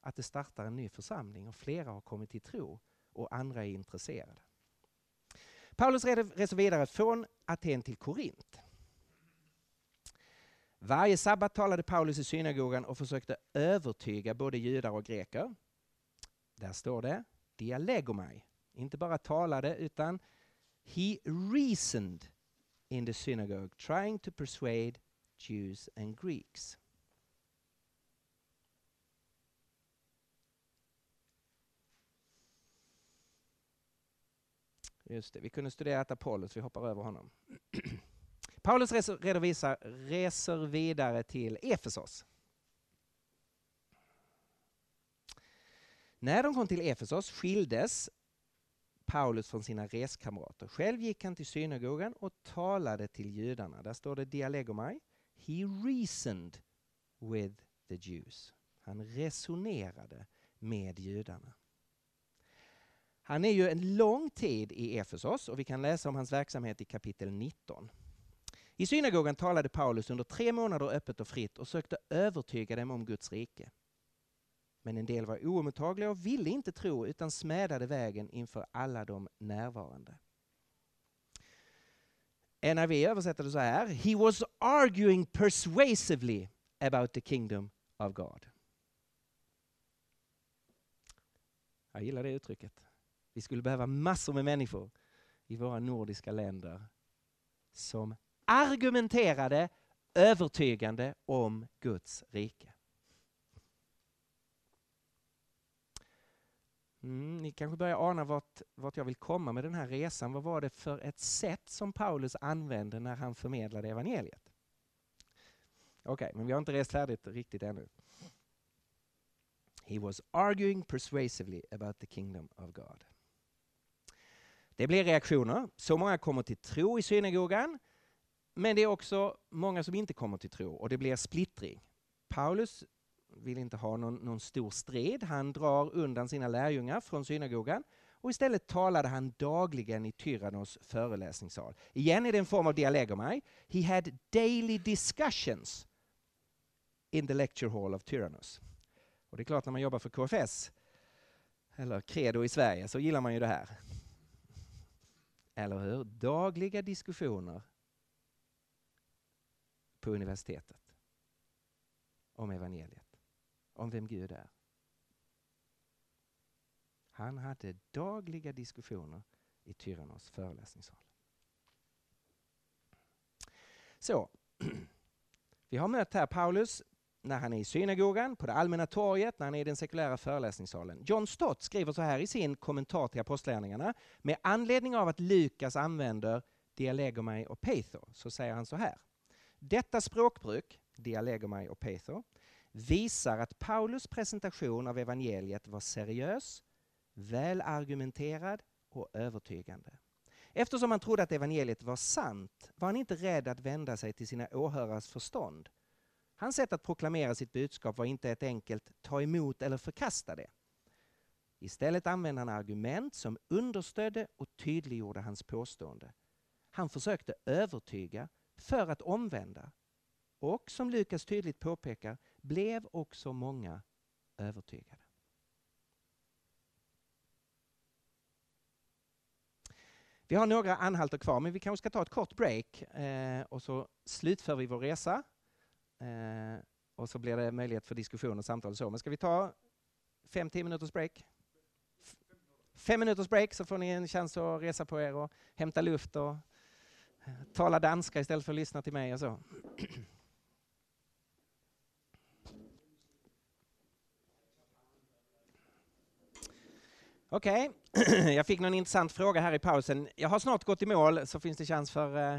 att det startar en ny församling och flera har kommit till tro och andra är intresserade. Paulus reser vidare från Aten till Korint. Varje sabbat talade Paulus i synagogan och försökte övertyga både judar och greker. Där står det dialegomai. Inte bara talade utan he reasoned in the synagogue trying to persuade Jews and Greeks. Just det, vi kunde studera Apollos, vi hoppar över honom. Paulus redovisar, reser vidare till Efesos. När de kom till Efesos skildes Paulus från sina reskamrater. Själv gick han till synagogan och talade till judarna. Där står det dialegomai. He reasoned with the Jews. Han resonerade med judarna. Han är ju en lång tid i Efesos och vi kan läsa om hans verksamhet i kapitel 19. I synagogan talade Paulus under tre månader öppet och fritt och sökte övertyga dem om Guds rike. Men en del var oemottagliga och ville inte tro utan smädade vägen inför alla de närvarande. NIV översätter det så här. He was arguing persuasively about the kingdom of God. Jag gillar det uttrycket. Vi skulle behöva massor med människor i våra nordiska länder som argumenterade övertygande om Guds rike. Mm, ni kanske börjar ana vart, vart jag vill komma med den här resan. Vad var det för ett sätt som Paulus använde när han förmedlade evangeliet? Okej, okay, men vi har inte rest färdigt riktigt ännu. He was arguing persuasively about the kingdom of God. Det blir reaktioner. Så många kommer till tro i synagogan, men det är också många som inte kommer till tro och det blir splittring. Paulus vill inte ha någon, någon stor strid. Han drar undan sina lärjungar från synagogan och istället talade han dagligen i Tyrannos föreläsningssal. Igen är det en form av dialegomai. He had daily discussions in the lecture hall of Tyrannos. Och det är klart när man jobbar för KFS eller Credo i Sverige så gillar man ju det här. Eller hur? Dagliga diskussioner på universitetet om evangeliet, om vem Gud är. Han hade dagliga diskussioner i Tyrannos föreläsningssal. Så, vi har mött här Paulus när han är i synagogan, på det allmänna torget, när han är i den sekulära föreläsningssalen. John Stott skriver så här i sin kommentar till Apostlagärningarna. Med anledning av att Lukas använder dialegomai och peitho så säger han så här. Detta språkbruk, dialegomai och peitho, visar att Paulus presentation av evangeliet var seriös, välargumenterad och övertygande. Eftersom han trodde att evangeliet var sant var han inte rädd att vända sig till sina åhörares förstånd Hans sätt att proklamera sitt budskap var inte ett enkelt ta emot eller förkasta det. Istället använde han argument som understödde och tydliggjorde hans påstående. Han försökte övertyga för att omvända. Och som Lukas tydligt påpekar blev också många övertygade. Vi har några anhalter kvar, men vi kanske ska ta ett kort break eh, och så slutför vi vår resa. Eh, och så blir det möjlighet för diskussion och samtal och så. Men ska vi ta fem, tio minuters break? Fem minuters break så får ni en chans att resa på er och hämta luft och eh, tala danska istället för att lyssna till mig och så. Okej, okay. jag fick någon intressant fråga här i pausen. Jag har snart gått i mål så finns det chans för, eh,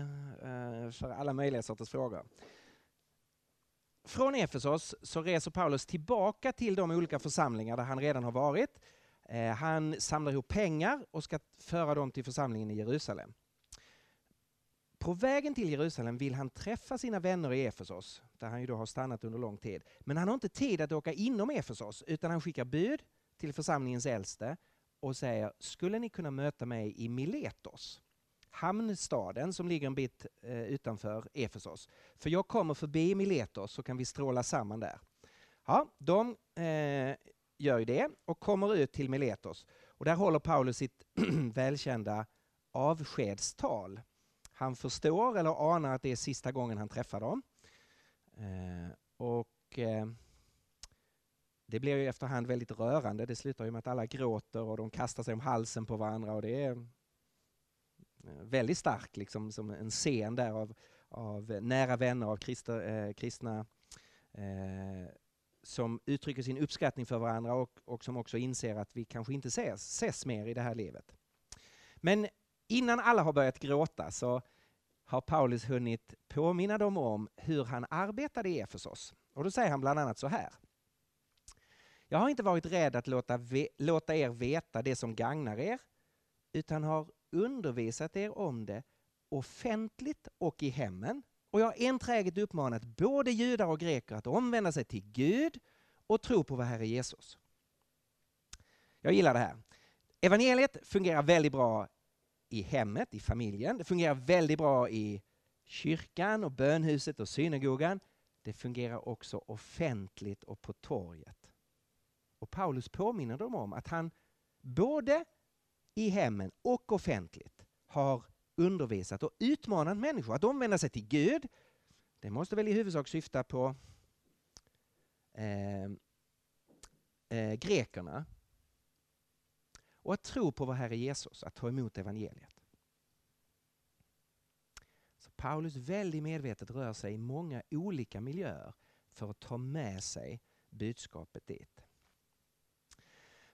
eh, för alla möjliga sorters frågor. Från Efesos så reser Paulus tillbaka till de olika församlingar där han redan har varit. Eh, han samlar ihop pengar och ska föra dem till församlingen i Jerusalem. På vägen till Jerusalem vill han träffa sina vänner i Efesos, där han ju då har stannat under lång tid. Men han har inte tid att åka inom Efesos, utan han skickar bud till församlingens äldste och säger, skulle ni kunna möta mig i Miletos? Hamnstaden som ligger en bit eh, utanför Efesos. För jag kommer förbi Miletos så kan vi stråla samman där. Ja, de eh, gör ju det och kommer ut till Miletos. Och där håller Paulus sitt välkända avskedstal. Han förstår eller anar att det är sista gången han träffar dem. Eh, och eh, det blir ju efterhand väldigt rörande. Det slutar ju med att alla gråter och de kastar sig om halsen på varandra och det är Eh, väldigt stark liksom, som en scen där av, av nära vänner av kristna, eh, kristna eh, som uttrycker sin uppskattning för varandra och, och som också inser att vi kanske inte ses, ses mer i det här livet. Men innan alla har börjat gråta så har Paulus hunnit påminna dem om hur han arbetade i Efesos. Och då säger han bland annat så här. Jag har inte varit rädd att låta, låta er veta det som gagnar er, utan har undervisat er om det offentligt och i hemmen. Och jag har enträget uppmanat både judar och greker att omvända sig till Gud och tro på vår Herre Jesus. Jag gillar det här. Evangeliet fungerar väldigt bra i hemmet, i familjen. Det fungerar väldigt bra i kyrkan och bönhuset och synagogan. Det fungerar också offentligt och på torget. Och Paulus påminner dem om att han både i hemmen och offentligt har undervisat och utmanat människor att omvända sig till Gud. Det måste väl i huvudsak syfta på eh, eh, grekerna. Och att tro på vår Herre Jesus, att ta emot evangeliet. Så Paulus väldigt medvetet rör sig i många olika miljöer för att ta med sig budskapet dit.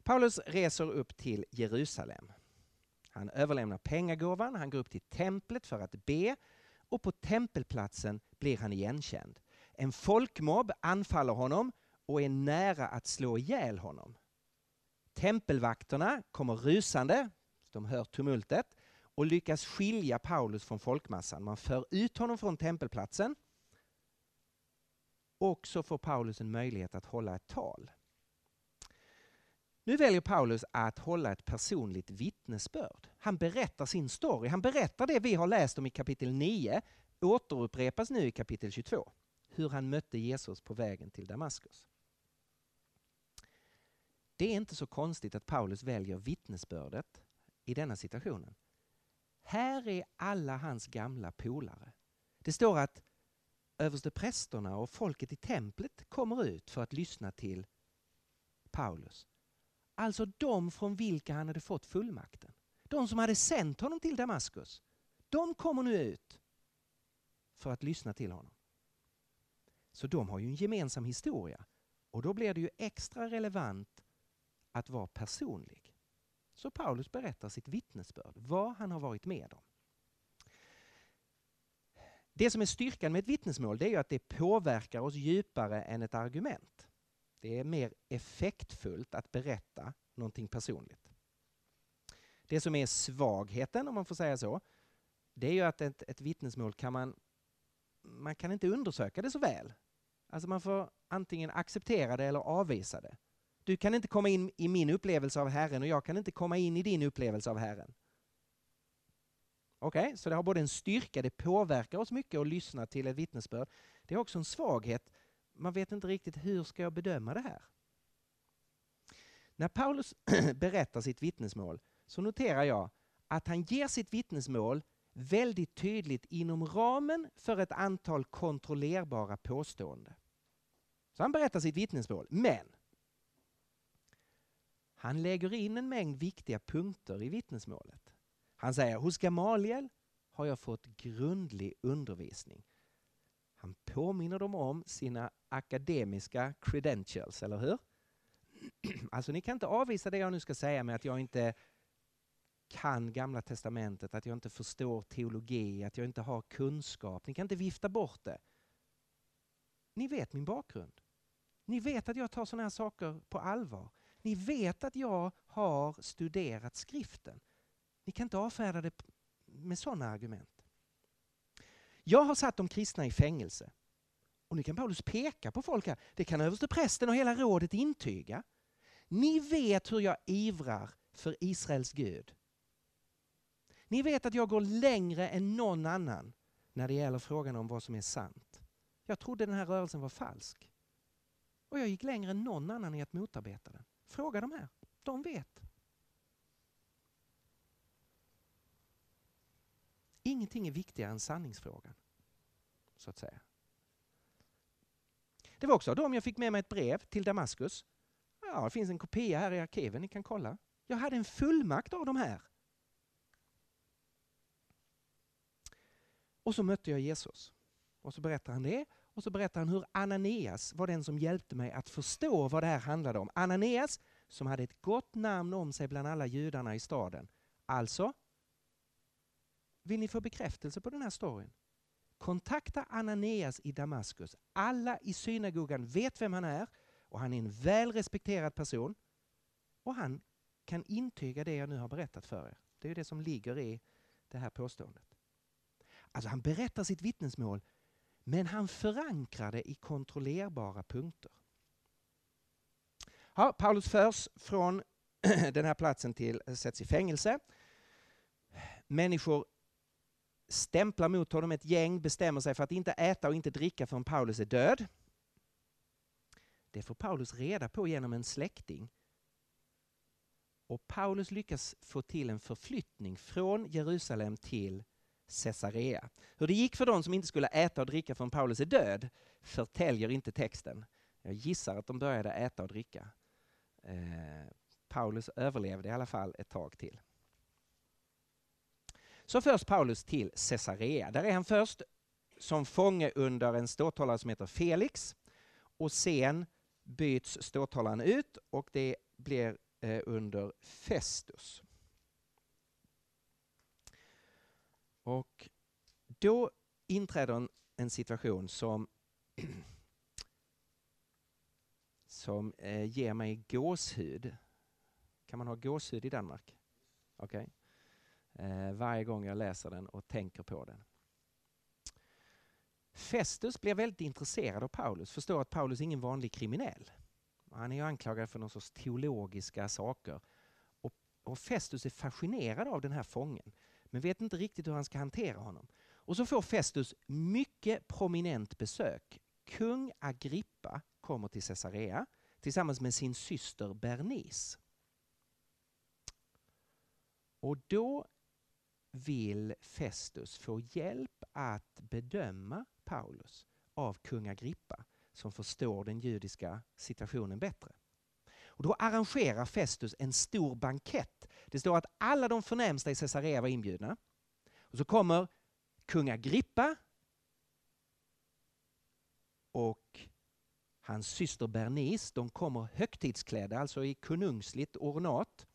Paulus reser upp till Jerusalem. Han överlämnar pengagåvan, han går upp till templet för att be och på tempelplatsen blir han igenkänd. En folkmobb anfaller honom och är nära att slå ihjäl honom. Tempelvakterna kommer rusande, de hör tumultet och lyckas skilja Paulus från folkmassan. Man för ut honom från tempelplatsen och så får Paulus en möjlighet att hålla ett tal. Nu väljer Paulus att hålla ett personligt vittnesbörd. Han berättar sin story. Han berättar det vi har läst om i kapitel 9, återupprepas nu i kapitel 22. Hur han mötte Jesus på vägen till Damaskus. Det är inte så konstigt att Paulus väljer vittnesbördet i denna situationen. Här är alla hans gamla polare. Det står att översteprästerna och folket i templet kommer ut för att lyssna till Paulus. Alltså de från vilka han hade fått fullmakten. De som hade sänt honom till Damaskus. De kommer nu ut för att lyssna till honom. Så de har ju en gemensam historia och då blir det ju extra relevant att vara personlig. Så Paulus berättar sitt vittnesbörd, vad han har varit med om. Det som är styrkan med ett vittnesmål det är ju att det påverkar oss djupare än ett argument. Det är mer effektfullt att berätta någonting personligt. Det som är svagheten, om man får säga så, det är ju att ett, ett vittnesmål kan man, man kan inte undersöka det så väl. Alltså man får antingen acceptera det eller avvisa det. Du kan inte komma in i min upplevelse av Herren och jag kan inte komma in i din upplevelse av Herren. Okej, okay? så det har både en styrka, det påverkar oss mycket att lyssna till ett vittnesbörd. Det är också en svaghet. Man vet inte riktigt hur ska jag bedöma det här. När Paulus berättar sitt vittnesmål så noterar jag att han ger sitt vittnesmål väldigt tydligt inom ramen för ett antal kontrollerbara påståenden. Så han berättar sitt vittnesmål, men han lägger in en mängd viktiga punkter i vittnesmålet. Han säger, hos Gamaliel har jag fått grundlig undervisning. Han påminner dem om sina akademiska credentials, eller hur? Alltså ni kan inte avvisa det jag nu ska säga med att jag inte kan Gamla Testamentet, att jag inte förstår teologi, att jag inte har kunskap. Ni kan inte vifta bort det. Ni vet min bakgrund. Ni vet att jag tar sådana här saker på allvar. Ni vet att jag har studerat skriften. Ni kan inte avfärda det med sådana argument. Jag har satt de kristna i fängelse. Och nu kan Paulus peka på folk här. Det kan översteprästen och hela rådet intyga. Ni vet hur jag ivrar för Israels Gud. Ni vet att jag går längre än någon annan när det gäller frågan om vad som är sant. Jag trodde den här rörelsen var falsk. Och jag gick längre än någon annan i att motarbeta den. Fråga de här, de vet. Ingenting är viktigare än sanningsfrågan, så att säga. Det var också av dem jag fick med mig ett brev till Damaskus. Ja, det finns en kopia här i arkiven, ni kan kolla. Jag hade en fullmakt av de här. Och så mötte jag Jesus. Och så berättar han det. Och så berättar han hur Ananias var den som hjälpte mig att förstå vad det här handlade om. Ananias som hade ett gott namn om sig bland alla judarna i staden. Alltså, vill ni få bekräftelse på den här storyn? Kontakta Ananias i Damaskus. Alla i synagogan vet vem han är och han är en väl respekterad person. Och han kan intyga det jag nu har berättat för er. Det är det som ligger i det här påståendet. Alltså han berättar sitt vittnesmål men han förankrar det i kontrollerbara punkter. Ja, Paulus förs från den här platsen till sätts i fängelse. Människor stämplar mot honom, ett gäng bestämmer sig för att inte äta och inte dricka förrän Paulus är död. Det får Paulus reda på genom en släkting. Och Paulus lyckas få till en förflyttning från Jerusalem till Caesarea. Hur det gick för de som inte skulle äta och dricka förrän Paulus är död förtäljer inte texten. Jag gissar att de började äta och dricka. Eh, Paulus överlevde i alla fall ett tag till. Så förs Paulus till Caesarea. Där är han först som fånge under en ståthållare som heter Felix och sen byts ståthållaren ut och det blir eh, under Festus. Och då inträder en, en situation som, som eh, ger mig gåshud. Kan man ha gåshud i Danmark? Okej. Okay. Eh, varje gång jag läser den och tänker på den. Festus blir väldigt intresserad av Paulus, förstår att Paulus är ingen vanlig kriminell. Han är ju anklagad för någon sorts teologiska saker. Och, och Festus är fascinerad av den här fången men vet inte riktigt hur han ska hantera honom. Och så får Festus mycket prominent besök. Kung Agrippa kommer till Caesarea tillsammans med sin syster Bernice. Och då vill Festus få hjälp att bedöma Paulus av kung Agrippa som förstår den judiska situationen bättre. Och då arrangerar Festus en stor bankett. Det står att alla de förnämsta i Caesarea var inbjudna. Och så kommer kung Agrippa och hans syster Bernice. De kommer högtidsklädda, alltså i konungsligt ornat.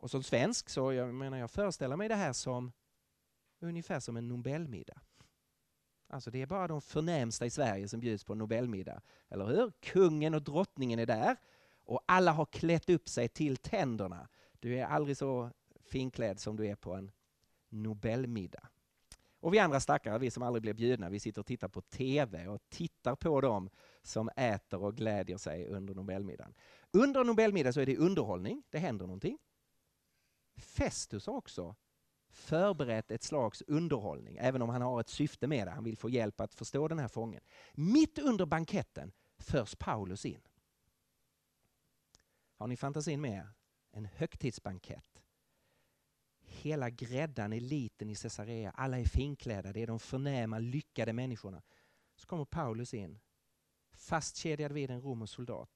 Och som svensk så jag menar jag föreställer mig det här som ungefär som en Nobelmiddag. Alltså det är bara de förnämsta i Sverige som bjuds på en Nobelmiddag. Eller hur? Kungen och drottningen är där och alla har klätt upp sig till tänderna. Du är aldrig så finklädd som du är på en Nobelmiddag. Och vi andra stackare, vi som aldrig blir bjudna, vi sitter och tittar på TV och tittar på dem som äter och glädjer sig under Nobelmiddagen. Under Nobelmiddagen så är det underhållning, det händer någonting. Festus har också förberett ett slags underhållning, även om han har ett syfte med det. Han vill få hjälp att förstå den här fången. Mitt under banketten förs Paulus in. Har ni fantasin med er? En högtidsbankett. Hela gräddan, eliten i Caesarea, alla är finklädda, det är de förnäma, lyckade människorna. Så kommer Paulus in, fastkedjad vid en romersk soldat.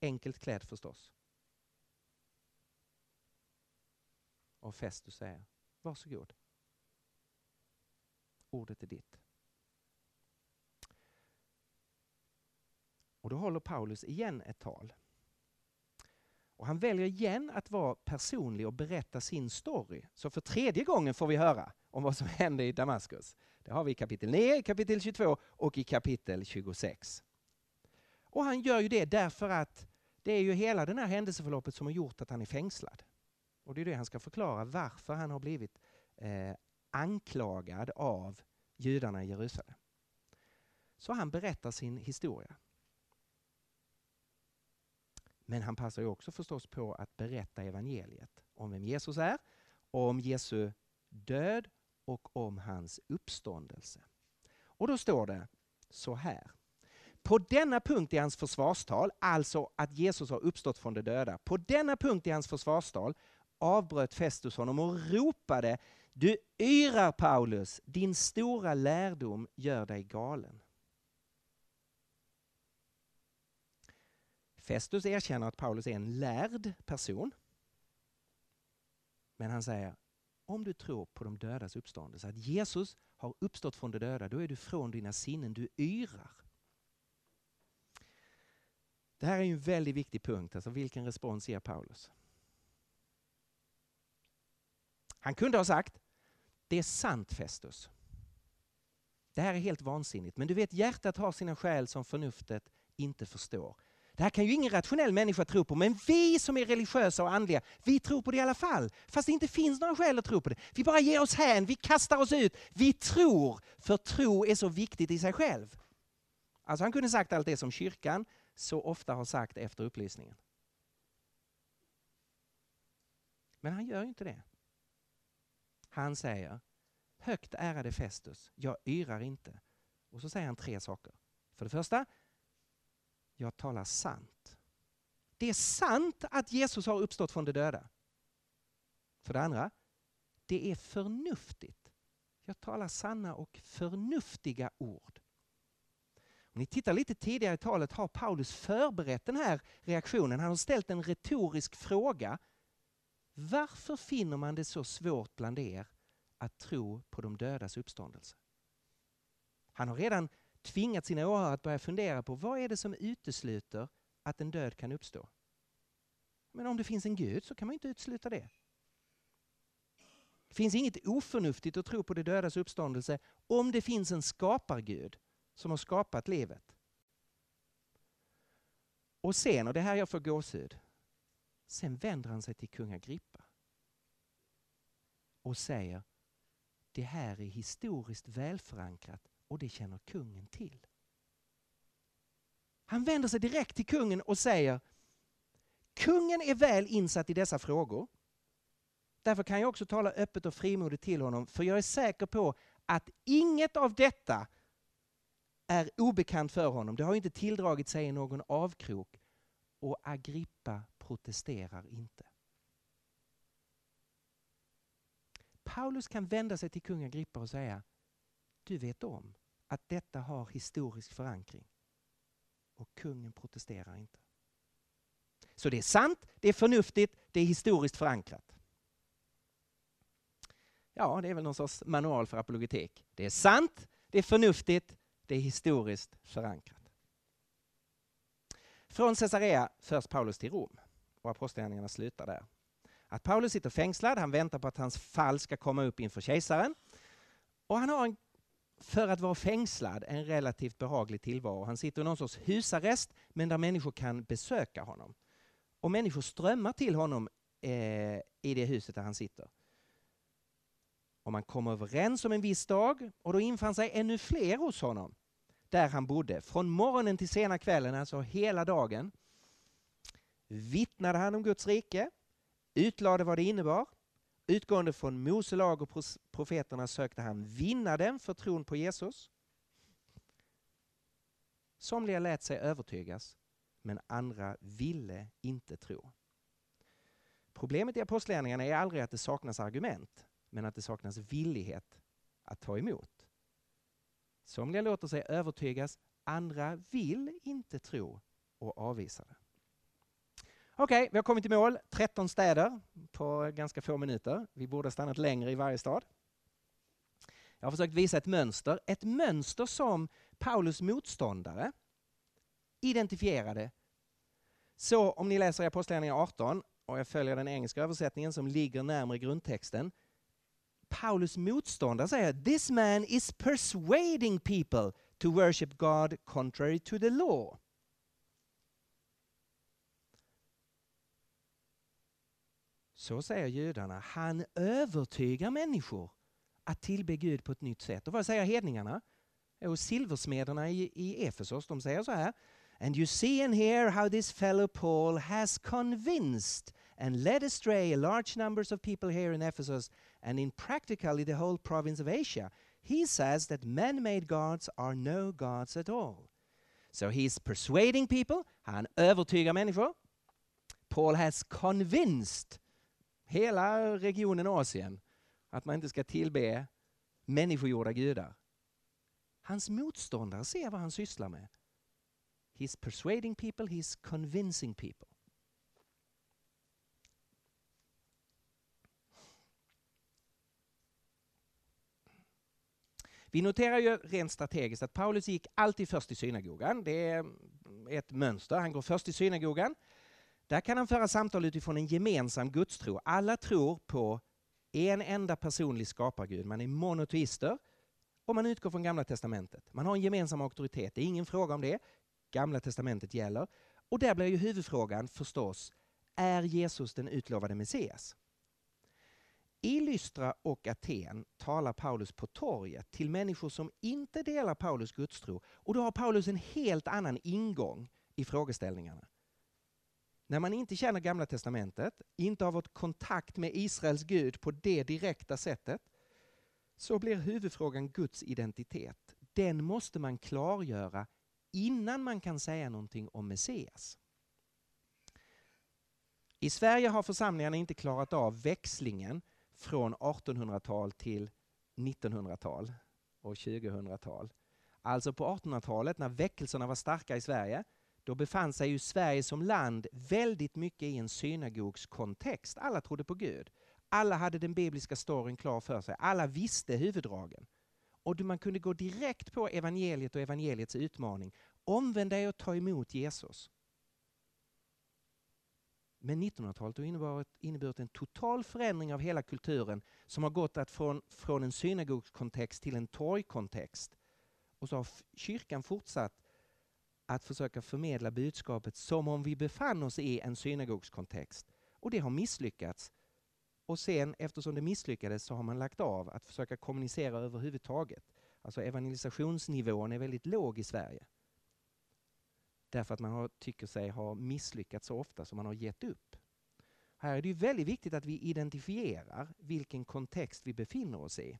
Enkelt klädd förstås. Och Festus säger, varsågod. Ordet är ditt. Och då håller Paulus igen ett tal. Och han väljer igen att vara personlig och berätta sin story. Så för tredje gången får vi höra om vad som hände i Damaskus. Det har vi i kapitel 9, kapitel 22 och i kapitel 26. Och han gör ju det därför att det är ju hela det här händelseförloppet som har gjort att han är fängslad. Och det är det han ska förklara varför han har blivit eh, anklagad av judarna i Jerusalem. Så han berättar sin historia. Men han passar ju också förstås på att berätta evangeliet om vem Jesus är, om Jesu död och om hans uppståndelse. Och då står det så här. På denna punkt i hans försvarstal, alltså att Jesus har uppstått från de döda, på denna punkt i hans försvarstal avbröt Festus honom och ropade Du yrar Paulus, din stora lärdom gör dig galen. Festus erkänner att Paulus är en lärd person. Men han säger, om du tror på de dödas uppståndelse, att Jesus har uppstått från de döda, då är du från dina sinnen, du yrar. Det här är en väldigt viktig punkt, alltså vilken respons ger Paulus? Han kunde ha sagt, det är sant Festus. Det här är helt vansinnigt, men du vet hjärtat har sina skäl som förnuftet inte förstår. Det här kan ju ingen rationell människa tro på, men vi som är religiösa och andliga, vi tror på det i alla fall. Fast det inte finns några skäl att tro på det. Vi bara ger oss hän, vi kastar oss ut. Vi tror, för tro är så viktigt i sig själv. Alltså han kunde sagt allt det som kyrkan så ofta har sagt efter upplysningen. Men han gör ju inte det. Han säger, högt ärade Festus, jag yrar inte. Och så säger han tre saker. För det första, jag talar sant. Det är sant att Jesus har uppstått från de döda. För det andra, det är förnuftigt. Jag talar sanna och förnuftiga ord. Om ni tittar lite tidigare i talet har Paulus förberett den här reaktionen. Han har ställt en retorisk fråga. Varför finner man det så svårt bland er att tro på de dödas uppståndelse? Han har redan tvingat sina åhörare att börja fundera på vad är det som utesluter att en död kan uppstå? Men om det finns en Gud så kan man inte utesluta det. Det finns inget oförnuftigt att tro på det dödas uppståndelse om det finns en skapargud som har skapat livet. Och sen, och det här jag får gåshud, sen vänder han sig till kung Agrippa och säger det här är historiskt välförankrat och det känner kungen till. Han vänder sig direkt till kungen och säger Kungen är väl insatt i dessa frågor. Därför kan jag också tala öppet och frimodigt till honom, för jag är säker på att inget av detta är obekant för honom. Det har inte tilldragit sig i någon avkrok och Agrippa protesterar inte. Paulus kan vända sig till kung Agrippa och säga du vet om att detta har historisk förankring. Och kungen protesterar inte. Så det är sant, det är förnuftigt, det är historiskt förankrat. Ja, det är väl någon sorts manual för apologetik. Det är sant, det är förnuftigt, det är historiskt förankrat. Från Caesarea förs Paulus till Rom och apostlagärningarna slutar där. Att Paulus sitter fängslad, han väntar på att hans fall ska komma upp inför kejsaren. Och han har en för att vara fängslad en relativt behaglig tillvaro. Han sitter i någon sorts husarrest men där människor kan besöka honom. Och människor strömmar till honom eh, i det huset där han sitter. Och man kommer överens om en viss dag och då infann sig ännu fler hos honom där han bodde. Från morgonen till sena kvällen, alltså hela dagen. vittnade han om Guds rike, utlade vad det innebar, utgående från Mose lag och profeterna sökte han vinna dem för tron på Jesus. Somliga lät sig övertygas, men andra ville inte tro. Problemet i apostlagärningarna är aldrig att det saknas argument, men att det saknas villighet att ta emot. Somliga låter sig övertygas, andra vill inte tro och avvisar det. Okej, okay, vi har kommit i mål. 13 städer på ganska få minuter. Vi borde ha stannat längre i varje stad. Jag har försökt visa ett mönster, ett mönster som Paulus motståndare identifierade. Så om ni läser Apostlagärningarna 18 och jag följer den engelska översättningen som ligger närmare grundtexten. Paulus motståndare säger This man is persuading people to worship God contrary to the law. Så säger judarna. Han övertygar människor att tillbe Gud på ett nytt sätt. Och vad säger hedningarna? Och silversmederna i, i Efesos, de säger så här. And you see and hear how this fellow Paul has convinced and led astray large numbers of people here in Ephesus and in practically the whole province of Asia. He says that man made gods are no gods at all. So he's persuading people, han övertygar människor. Paul has convinced hela regionen Asien att man inte ska tillbe människogjorda gudar. Hans motståndare ser vad han sysslar med. He's persuading people, he's convincing people. Vi noterar ju rent strategiskt att Paulus gick alltid först i synagogan. Det är ett mönster. Han går först i synagogan. Där kan han föra samtal utifrån en gemensam gudstro. Alla tror på en enda personlig skapargud. Man är monoteister och man utgår från Gamla Testamentet. Man har en gemensam auktoritet. Det är ingen fråga om det. Gamla Testamentet gäller. Och där blir ju huvudfrågan förstås, är Jesus den utlovade Messias? I Lystra och Aten talar Paulus på torget till människor som inte delar Paulus gudstro. Och då har Paulus en helt annan ingång i frågeställningarna. När man inte känner Gamla Testamentet, inte har fått kontakt med Israels Gud på det direkta sättet, så blir huvudfrågan Guds identitet. Den måste man klargöra innan man kan säga någonting om Messias. I Sverige har församlingarna inte klarat av växlingen från 1800-tal till 1900-tal och 2000-tal. Alltså på 1800-talet när väckelserna var starka i Sverige, då befann sig ju Sverige som land väldigt mycket i en synagogskontext. Alla trodde på Gud. Alla hade den bibliska storyn klar för sig. Alla visste huvuddragen. Och man kunde gå direkt på evangeliet och evangeliets utmaning. Omvänd dig och ta emot Jesus. Men 1900-talet har inneburit, inneburit en total förändring av hela kulturen som har gått att från, från en synagogskontext till en torgkontext. Och så har kyrkan fortsatt att försöka förmedla budskapet som om vi befann oss i en synagogskontext. Och det har misslyckats. Och sen, eftersom det misslyckades, så har man lagt av att försöka kommunicera överhuvudtaget. Alltså evangelisationsnivån är väldigt låg i Sverige. Därför att man har, tycker sig ha misslyckats så ofta som man har gett upp. Här är det ju väldigt viktigt att vi identifierar vilken kontext vi befinner oss i.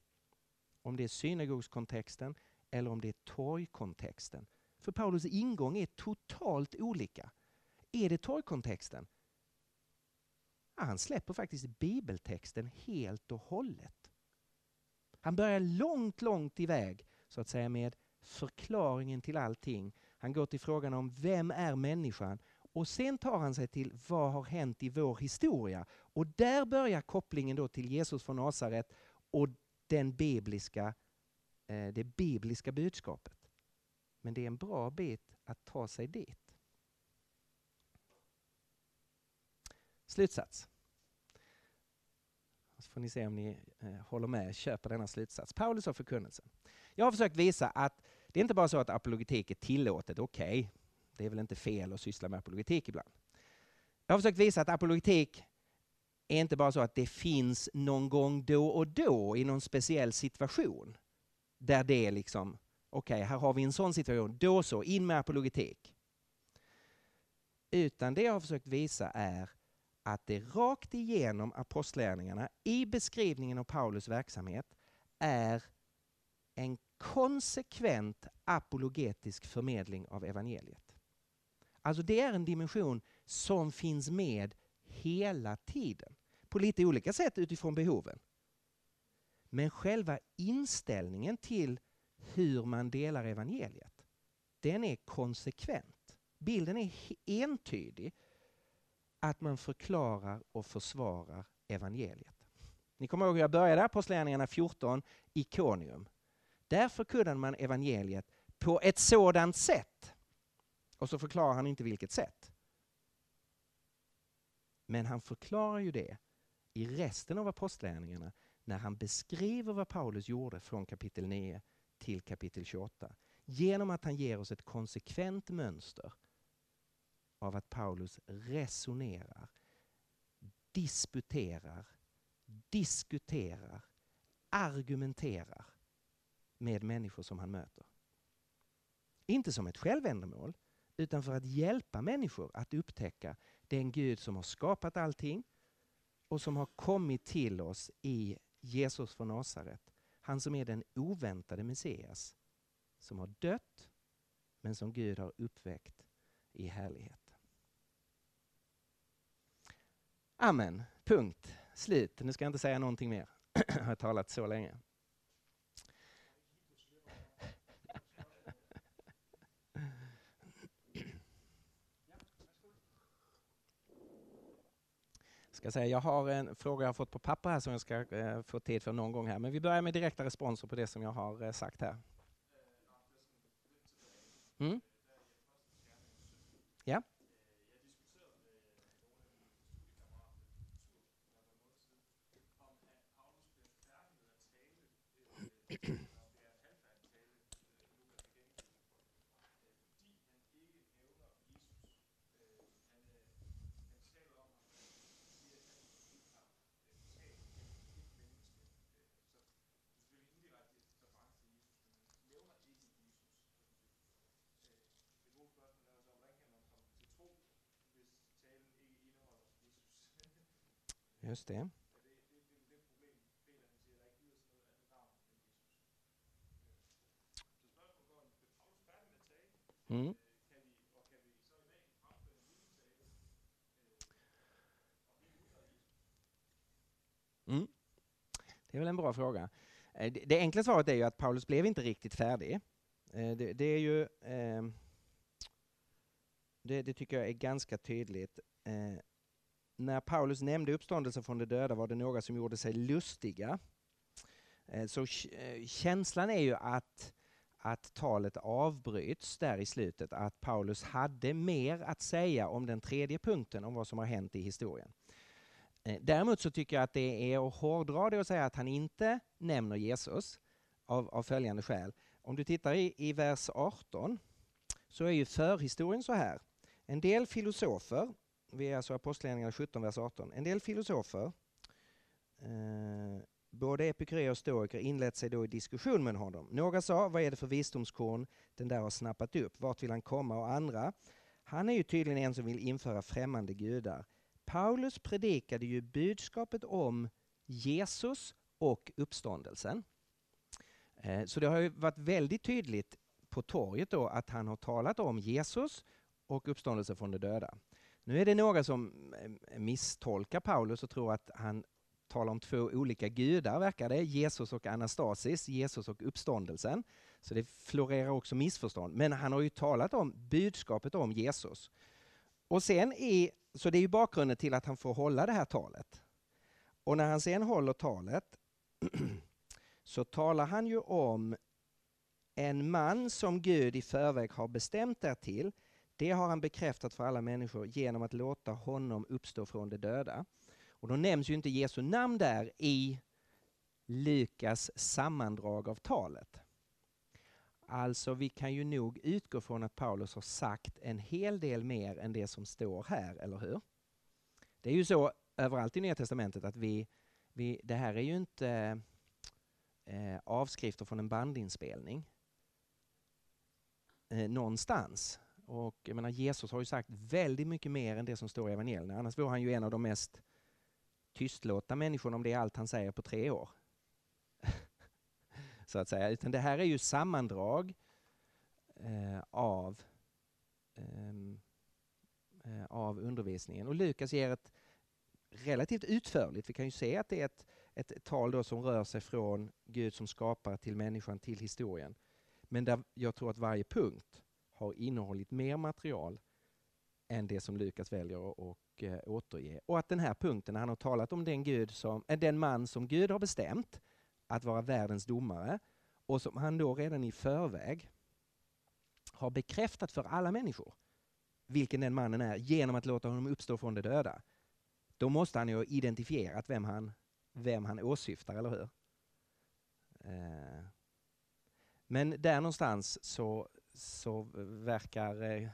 Om det är synagogskontexten eller om det är torgkontexten. För Paulus ingång är totalt olika. Är det torgkontexten? Ja, han släpper faktiskt bibeltexten helt och hållet. Han börjar långt, långt iväg så att säga med förklaringen till allting han går till frågan om vem är människan? Och sen tar han sig till vad har hänt i vår historia? Och där börjar kopplingen då till Jesus från Nasaret och den bibliska, eh, det bibliska budskapet. Men det är en bra bit att ta sig dit. Slutsats. Så får ni se om ni eh, håller med, köper denna slutsats. Paulus och förkunnelsen. Jag har försökt visa att det är inte bara så att apologetik är tillåtet, okej, okay. det är väl inte fel att syssla med apologetik ibland. Jag har försökt visa att apologetik är inte bara så att det finns någon gång då och då i någon speciell situation där det är liksom, okej, okay, här har vi en sån situation, då så, in med apologetik. Utan det jag har försökt visa är att det rakt igenom apostlärningarna i beskrivningen av Paulus verksamhet är en konsekvent apologetisk förmedling av evangeliet. Alltså det är en dimension som finns med hela tiden. På lite olika sätt utifrån behoven. Men själva inställningen till hur man delar evangeliet, den är konsekvent. Bilden är entydig att man förklarar och försvarar evangeliet. Ni kommer ihåg hur jag började Apostlagärningarna 14, Ikonium. Där förkunnade man evangeliet på ett sådant sätt. Och så förklarar han inte vilket sätt. Men han förklarar ju det i resten av apostlagärningarna när han beskriver vad Paulus gjorde från kapitel 9 till kapitel 28. Genom att han ger oss ett konsekvent mönster av att Paulus resonerar, disputerar, diskuterar, argumenterar med människor som han möter. Inte som ett självändamål, utan för att hjälpa människor att upptäcka den Gud som har skapat allting och som har kommit till oss i Jesus från Nasaret. Han som är den oväntade Messias, som har dött men som Gud har uppväckt i härlighet. Amen. Punkt. Slut. Nu ska jag inte säga någonting mer. jag har talat så länge. Ska säga, jag har en fråga jag har fått på papper här som jag ska eh, få tid för någon gång här. Men vi börjar med direkta responser på det som jag har eh, sagt här. Mm. Ja. Just det. Mm. Mm. Det är väl en bra fråga. Eh, det, det enkla svaret är ju att Paulus blev inte riktigt färdig. Eh, det, det är ju... Eh, det, det, tycker jag är ganska tydligt när Paulus nämnde uppståndelsen från de döda var det några som gjorde sig lustiga. Eh, så eh, känslan är ju att, att talet avbryts där i slutet, att Paulus hade mer att säga om den tredje punkten, om vad som har hänt i historien. Eh, däremot så tycker jag att det är att hårdra det att säga att han inte nämner Jesus av, av följande skäl. Om du tittar i, i vers 18 så är ju förhistorien så här. En del filosofer vi är alltså Apostlagärningarna 17, vers 18. En del filosofer, eh, både epikureer och stoiker, inlät sig då i diskussion med honom. Några sa, vad är det för visdomskorn den där har snappat upp? Vart vill han komma? Och andra, han är ju tydligen en som vill införa främmande gudar. Paulus predikade ju budskapet om Jesus och uppståndelsen. Eh, så det har ju varit väldigt tydligt på torget då att han har talat om Jesus och uppståndelsen från de döda. Nu är det några som eh, misstolkar Paulus och tror att han talar om två olika gudar, verkar det. Jesus och Anastasis, Jesus och uppståndelsen. Så det florerar också missförstånd. Men han har ju talat om budskapet om Jesus. Och sen är, så det är ju bakgrunden till att han får hålla det här talet. Och när han sen håller talet så talar han ju om en man som Gud i förväg har bestämt därtill det har han bekräftat för alla människor genom att låta honom uppstå från de döda. Och då nämns ju inte Jesu namn där i Lukas sammandrag av talet. Alltså vi kan ju nog utgå från att Paulus har sagt en hel del mer än det som står här, eller hur? Det är ju så överallt i Nya Testamentet att vi, vi det här är ju inte eh, avskrifter från en bandinspelning eh, någonstans och jag menar, Jesus har ju sagt väldigt mycket mer än det som står i evangelierna. Annars var han ju en av de mest tystlåtna människorna om det är allt han säger på tre år. Så att säga. Utan det här är ju sammandrag eh, av, ehm, eh, av undervisningen. Och Lukas ger ett relativt utförligt, vi kan ju se att det är ett, ett tal då som rör sig från Gud som skapare till människan till historien. Men där jag tror att varje punkt har innehållit mer material än det som Lukas väljer att och, eh, återge. Och att den här punkten, när han har talat om den, Gud som, eh, den man som Gud har bestämt att vara världens domare och som han då redan i förväg har bekräftat för alla människor vilken den mannen är genom att låta honom uppstå från de döda. Då måste han ju ha identifierat vem han, vem han åsyftar, eller hur? Eh. Men där någonstans så, så verkar eh,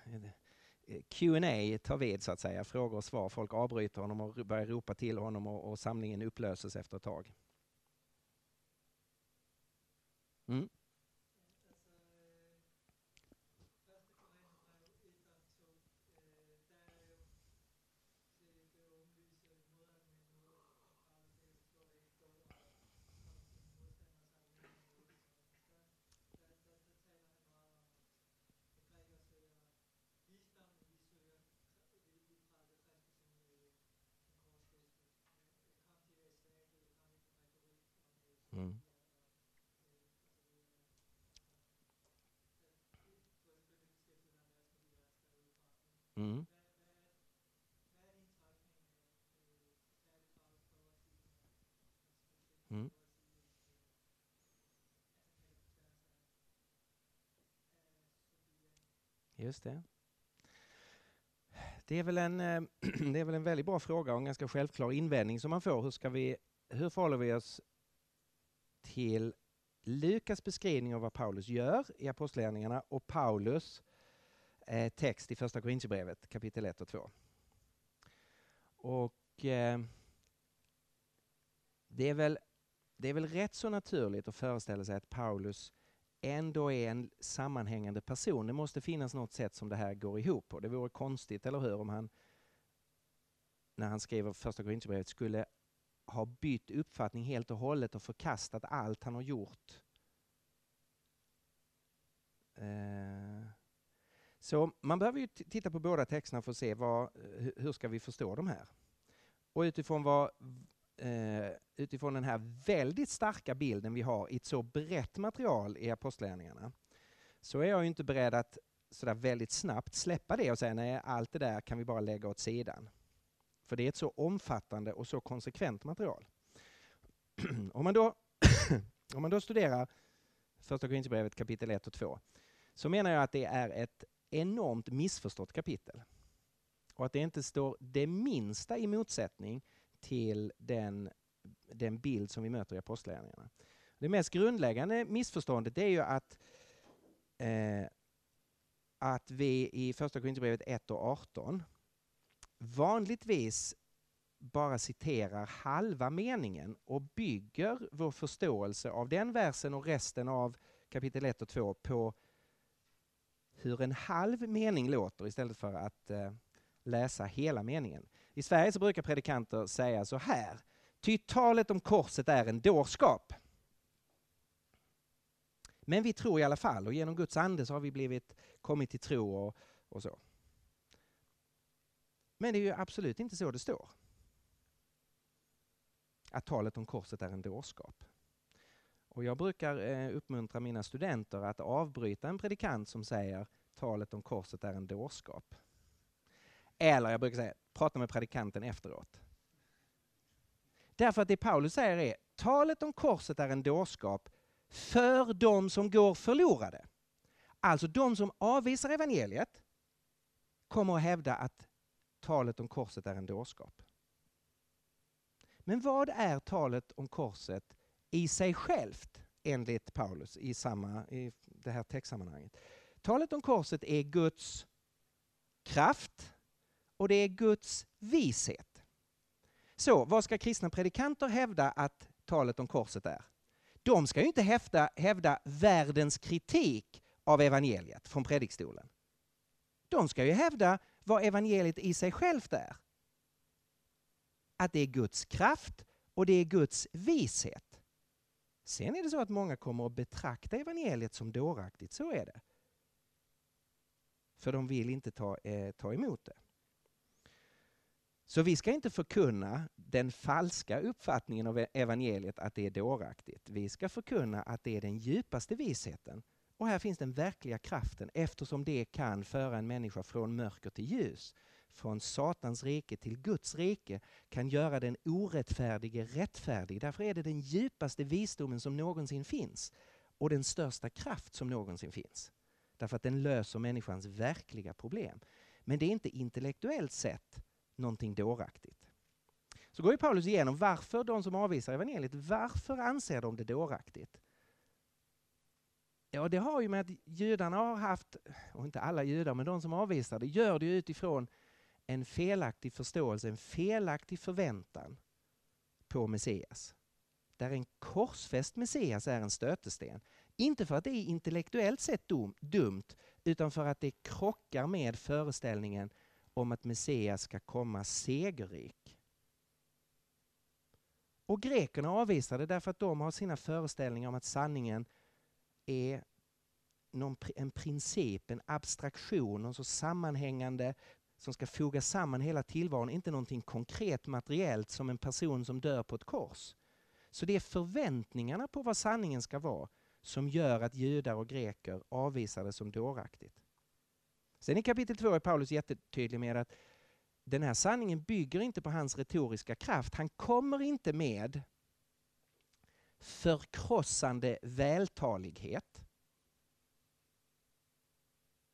Q&A ta vid så att säga, frågor och svar. Folk avbryter honom och börjar ropa till honom och, och samlingen upplöses efter ett tag. Mm. Mm. Mm. Just det. Det är, väl en, eh, det är väl en väldigt bra fråga och en ganska självklar invändning som man får. Hur, ska vi, hur förhåller vi oss till Lukas beskrivning av vad Paulus gör i Apostlagärningarna och Paulus eh, Eh, text i Första Korintierbrevet kapitel 1 och 2. Och eh, det, är väl, det är väl rätt så naturligt att föreställa sig att Paulus ändå är en sammanhängande person. Det måste finnas något sätt som det här går ihop på. Det vore konstigt, eller hur, om han när han skriver Första Korintierbrevet skulle ha bytt uppfattning helt och hållet och förkastat allt han har gjort. Eh, så man behöver ju titta på båda texterna för att se vad, hur ska vi förstå de här. Och utifrån, vad, eh, utifrån den här väldigt starka bilden vi har i ett så brett material i Apostlagärningarna så är jag inte beredd att sådär väldigt snabbt släppa det och säga nej, allt det där kan vi bara lägga åt sidan. För det är ett så omfattande och så konsekvent material. om, man då, om man då studerar Första Korinthierbrevet kapitel 1 och 2 så menar jag att det är ett enormt missförstått kapitel. Och att det inte står det minsta i motsättning till den, den bild som vi möter i Apostlagärningarna. Det mest grundläggande missförståndet är ju att, eh, att vi i Första Korinthierbrevet 1 och 18 vanligtvis bara citerar halva meningen och bygger vår förståelse av den versen och resten av kapitel 1 och 2 på hur en halv mening låter istället för att eh, läsa hela meningen. I Sverige så brukar predikanter säga så här, ty talet om korset är en dårskap. Men vi tror i alla fall och genom Guds ande så har vi blivit, kommit till tro och, och så. Men det är ju absolut inte så det står. Att talet om korset är en dårskap. Och jag brukar eh, uppmuntra mina studenter att avbryta en predikant som säger talet om korset är en dårskap. Eller jag brukar säga, prata med predikanten efteråt. Därför att det Paulus säger är, talet om korset är en dårskap för de som går förlorade. Alltså de som avvisar evangeliet kommer att hävda att talet om korset är en dårskap. Men vad är talet om korset i sig självt enligt Paulus i, samma, i det här textsammanhanget? Talet om korset är Guds kraft och det är Guds vishet. Så vad ska kristna predikanter hävda att talet om korset är? De ska ju inte hävda, hävda världens kritik av evangeliet från predikstolen. De ska ju hävda vad evangeliet i sig självt är. Att det är Guds kraft och det är Guds vishet. Sen är det så att många kommer att betrakta evangeliet som dåraktigt, så är det. För de vill inte ta, eh, ta emot det. Så vi ska inte förkunna den falska uppfattningen av evangeliet att det är dåraktigt. Vi ska förkunna att det är den djupaste visheten. Och här finns den verkliga kraften eftersom det kan föra en människa från mörker till ljus. Från Satans rike till Guds rike kan göra den orättfärdige rättfärdig. Därför är det den djupaste visdomen som någonsin finns och den största kraft som någonsin finns. Därför att den löser människans verkliga problem. Men det är inte intellektuellt sett någonting dåraktigt. Så går ju Paulus igenom varför de som avvisar evangeliet, varför anser de det dåraktigt? Ja, det har ju med att judarna har haft, och inte alla judar, men de som avvisar det, gör det utifrån en felaktig förståelse, en felaktig förväntan på Messias. Där en korsfäst Messias är en stötesten. Inte för att det är intellektuellt sett dum, dumt, utan för att det krockar med föreställningen om att Messias ska komma segerrik. Och grekerna avvisar det därför att de har sina föreställningar om att sanningen är någon, en princip, en abstraktion, någon så sammanhängande som ska foga samman hela tillvaron, inte någonting konkret materiellt som en person som dör på ett kors. Så det är förväntningarna på vad sanningen ska vara som gör att judar och greker avvisar det som dåraktigt. Sen i kapitel 2 är Paulus jättetydlig med att den här sanningen bygger inte på hans retoriska kraft. Han kommer inte med förkrossande vältalighet.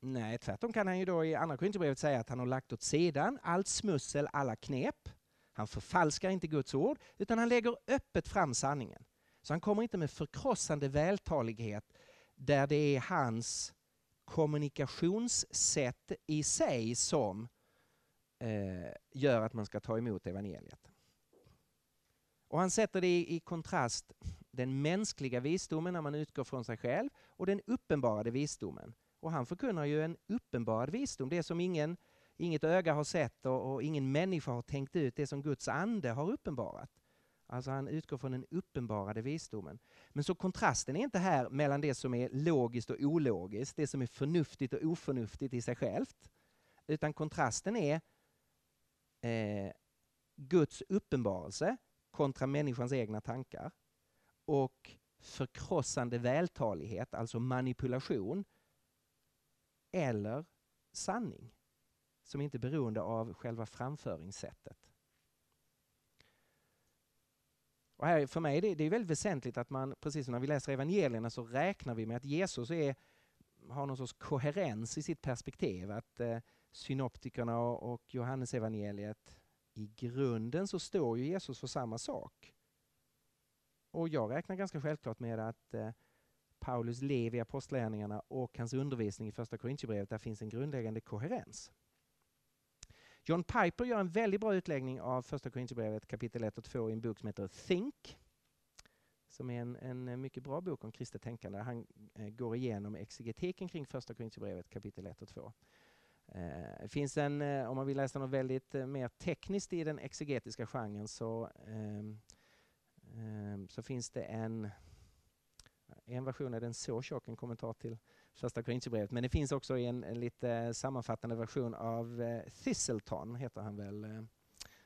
Nej, tvärtom kan han ju då i Andra Korinthierbrevet säga att han har lagt åt sidan allt smussel, alla knep. Han förfalskar inte Guds ord, utan han lägger öppet fram sanningen. Så han kommer inte med förkrossande vältalighet där det är hans kommunikationssätt i sig som eh, gör att man ska ta emot evangeliet. Och han sätter det i, i kontrast den mänskliga visdomen när man utgår från sig själv och den uppenbarade visdomen. Och han förkunnar ju en uppenbarad visdom, det som ingen, inget öga har sett och, och ingen människa har tänkt ut, det som Guds ande har uppenbarat. Alltså han utgår från den uppenbarade visdomen. Men så kontrasten är inte här mellan det som är logiskt och ologiskt, det som är förnuftigt och oförnuftigt i sig självt. Utan kontrasten är eh, Guds uppenbarelse kontra människans egna tankar och förkrossande vältalighet, alltså manipulation, eller sanning som inte är beroende av själva framföringssättet. Och här, för mig det, det är väldigt väsentligt att man, precis som när vi läser evangelierna, så räknar vi med att Jesus är, har någon sorts koherens i sitt perspektiv. Att eh, synoptikerna och, och Johannesevangeliet, i grunden så står ju Jesus för samma sak. Och jag räknar ganska självklart med att eh, Paulus liv i Apostlagärningarna och hans undervisning i Första Korintierbrevet, där finns en grundläggande koherens. John Piper gör en väldigt bra utläggning av Första Korintierbrevet kapitel 1 och 2 i en bok som heter Think. Som är en, en mycket bra bok om kristet tänkande. Han eh, går igenom exegetiken kring Första Korintierbrevet kapitel 1 och 2. Eh, finns en, eh, om man vill läsa något väldigt eh, mer tekniskt i den exegetiska genren så, ehm, ehm, så finns det en en version är den så tjock, en kommentar till första Korintierbrevet. Men det finns också en, en lite sammanfattande version av eh, Thistleton, heter han väl. Eh,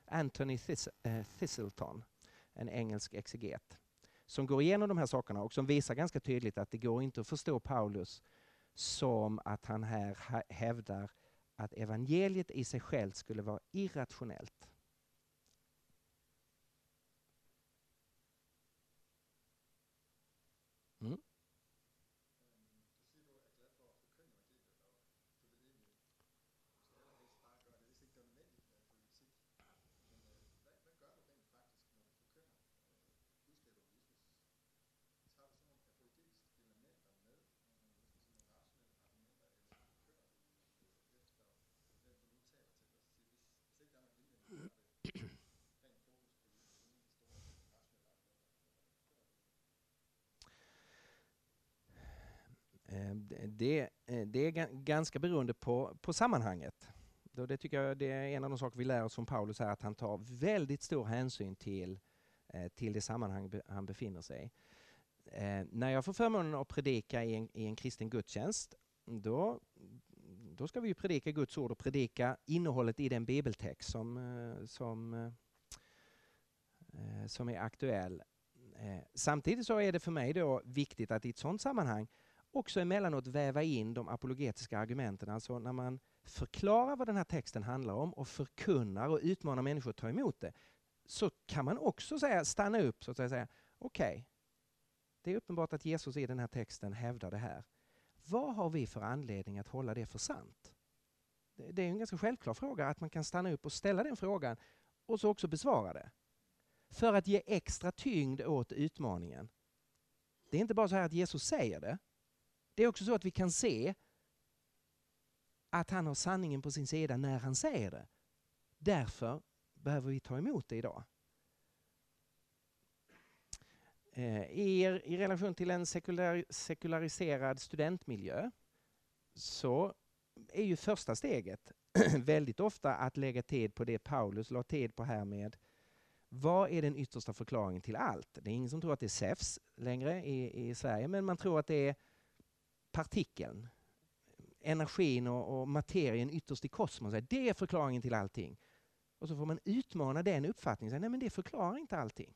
Anthony This eh, Thistleton, en engelsk exeget. Som går igenom de här sakerna och som visar ganska tydligt att det går inte att förstå Paulus som att han här hävdar att evangeliet i sig självt skulle vara irrationellt. Eh, det, eh, det är ganska beroende på, på sammanhanget. Det tycker jag det är en av de saker vi lär oss från Paulus här, att han tar väldigt stor hänsyn till, eh, till det sammanhang han befinner sig i. När jag får förmånen att predika i en, i en kristen gudstjänst, då, då ska vi predika Guds ord och predika innehållet i den bibeltext som, som, som är aktuell. Samtidigt så är det för mig då viktigt att i ett sådant sammanhang också emellanåt väva in de apologetiska argumenten, alltså när man förklarar vad den här texten handlar om och förkunnar och utmanar människor att ta emot det, så kan man också säga, stanna upp och säga okej, okay, det är uppenbart att Jesus i den här texten hävdar det här. Vad har vi för anledning att hålla det för sant? Det är en ganska självklar fråga att man kan stanna upp och ställa den frågan och så också besvara det. För att ge extra tyngd åt utmaningen. Det är inte bara så här att Jesus säger det, det är också så att vi kan se att han har sanningen på sin sida när han säger det. Därför behöver vi ta emot det idag. Eh, I, I relation till en sekular, sekulariserad studentmiljö så är ju första steget väldigt ofta att lägga tid på det Paulus la tid på här med vad är den yttersta förklaringen till allt? Det är ingen som tror att det är sefs längre i, i Sverige, men man tror att det är partikeln, energin och, och materien ytterst i kosmos. Det är förklaringen till allting. Och så får man utmana den uppfattningen. Säga, Nej, men det förklarar inte allting.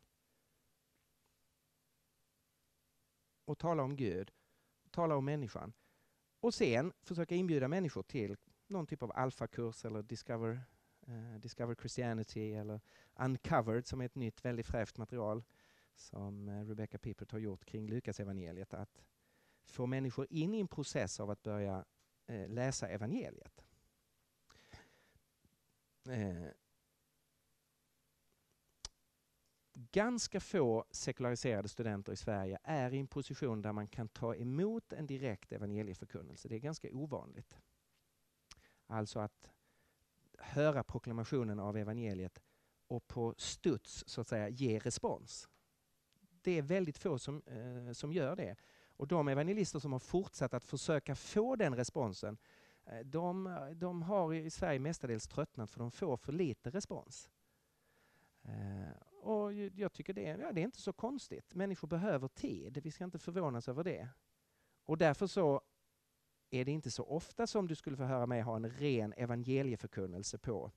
Och tala om Gud, tala om människan. Och sen försöka inbjuda människor till någon typ av alfakurs eller Discover, uh, Discover Christianity eller Uncovered som är ett nytt väldigt fräscht material som eh, Rebecca Pippert har gjort kring Lukas evangeliet att få människor in i en process av att börja eh, läsa evangeliet. Eh, ganska få sekulariserade studenter i Sverige är i en position där man kan ta emot en direkt evangelieförkunnelse. Det är ganska ovanligt. Alltså att höra proklamationen av evangeliet och på studs så att säga ge respons. Det är väldigt få som, eh, som gör det. Och de evangelister som har fortsatt att försöka få den responsen, eh, de, de har i Sverige mestadels tröttnat för de får för lite respons. Eh, och jag tycker det, ja, det är inte så konstigt. Människor behöver tid, vi ska inte förvånas över det. Och därför så är det inte så ofta som du skulle få höra mig ha en ren evangelieförkunnelse på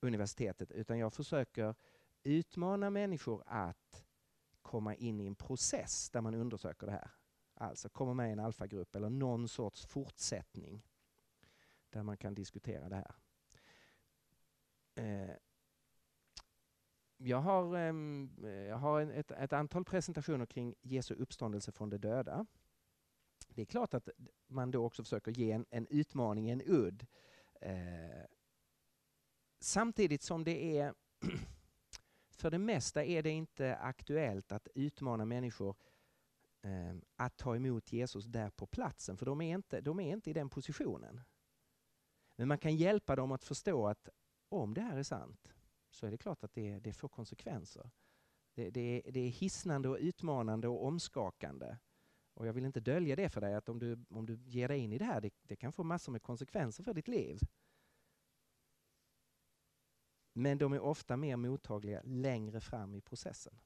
universitetet, utan jag försöker utmana människor att komma in i en process där man undersöker det här. Alltså komma med i en alfagrupp eller någon sorts fortsättning där man kan diskutera det här. Eh, jag har, ehm, eh, jag har ett, ett, antal presentationer kring Jesu uppståndelse från de döda. Det är klart att man då också försöker ge en, en utmaning, en udd. Eh, samtidigt som det är för det mesta är det inte aktuellt att utmana människor eh, Ehm, att ta emot Jesus där på platsen, för de är, inte, de är inte i den positionen. Men man kan hjälpa dem att förstå att om det här är sant så är det klart att det, det får konsekvenser. Det, det, det är hisnande och utmanande och omskakande. Och jag vill inte dölja det för dig att om du, om du ger dig in i det här, det, det kan få massor med konsekvenser för ditt liv. Men de är ofta mer mottagliga längre fram i processen.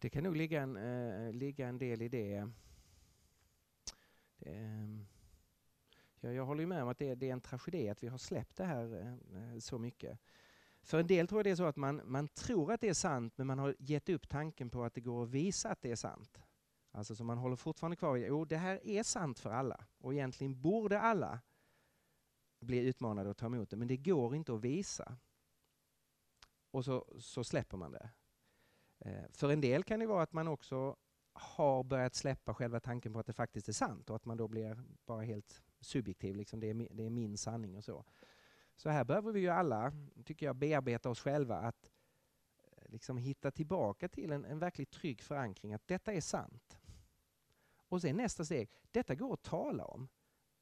Det kan nog ligga en, eh, ligga en del i det. det ehm, ja, jag håller med om att det, det, är en tragedi att vi har släppt det här eh, så mycket. För en del tror jag det är så att man, man tror att det är sant men man har gett upp tanken på att det går att visa att det är sant. Alltså så man håller fortfarande kvar i, jo det här är sant för alla och egentligen borde alla bli utmanade att ta emot det men det går inte att visa. Och så, så släpper man det. Eh, för en del kan det vara att man också har börjat släppa själva tanken på att det faktiskt är sant och att man då blir bara helt subjektiv, liksom det, är, det är min sanning och så. Så här behöver vi ju alla, tycker jag, bearbeta oss själva att eh, liksom hitta tillbaka till en, en verkligt trygg förankring att detta är sant. Och sen nästa steg, detta går att tala om.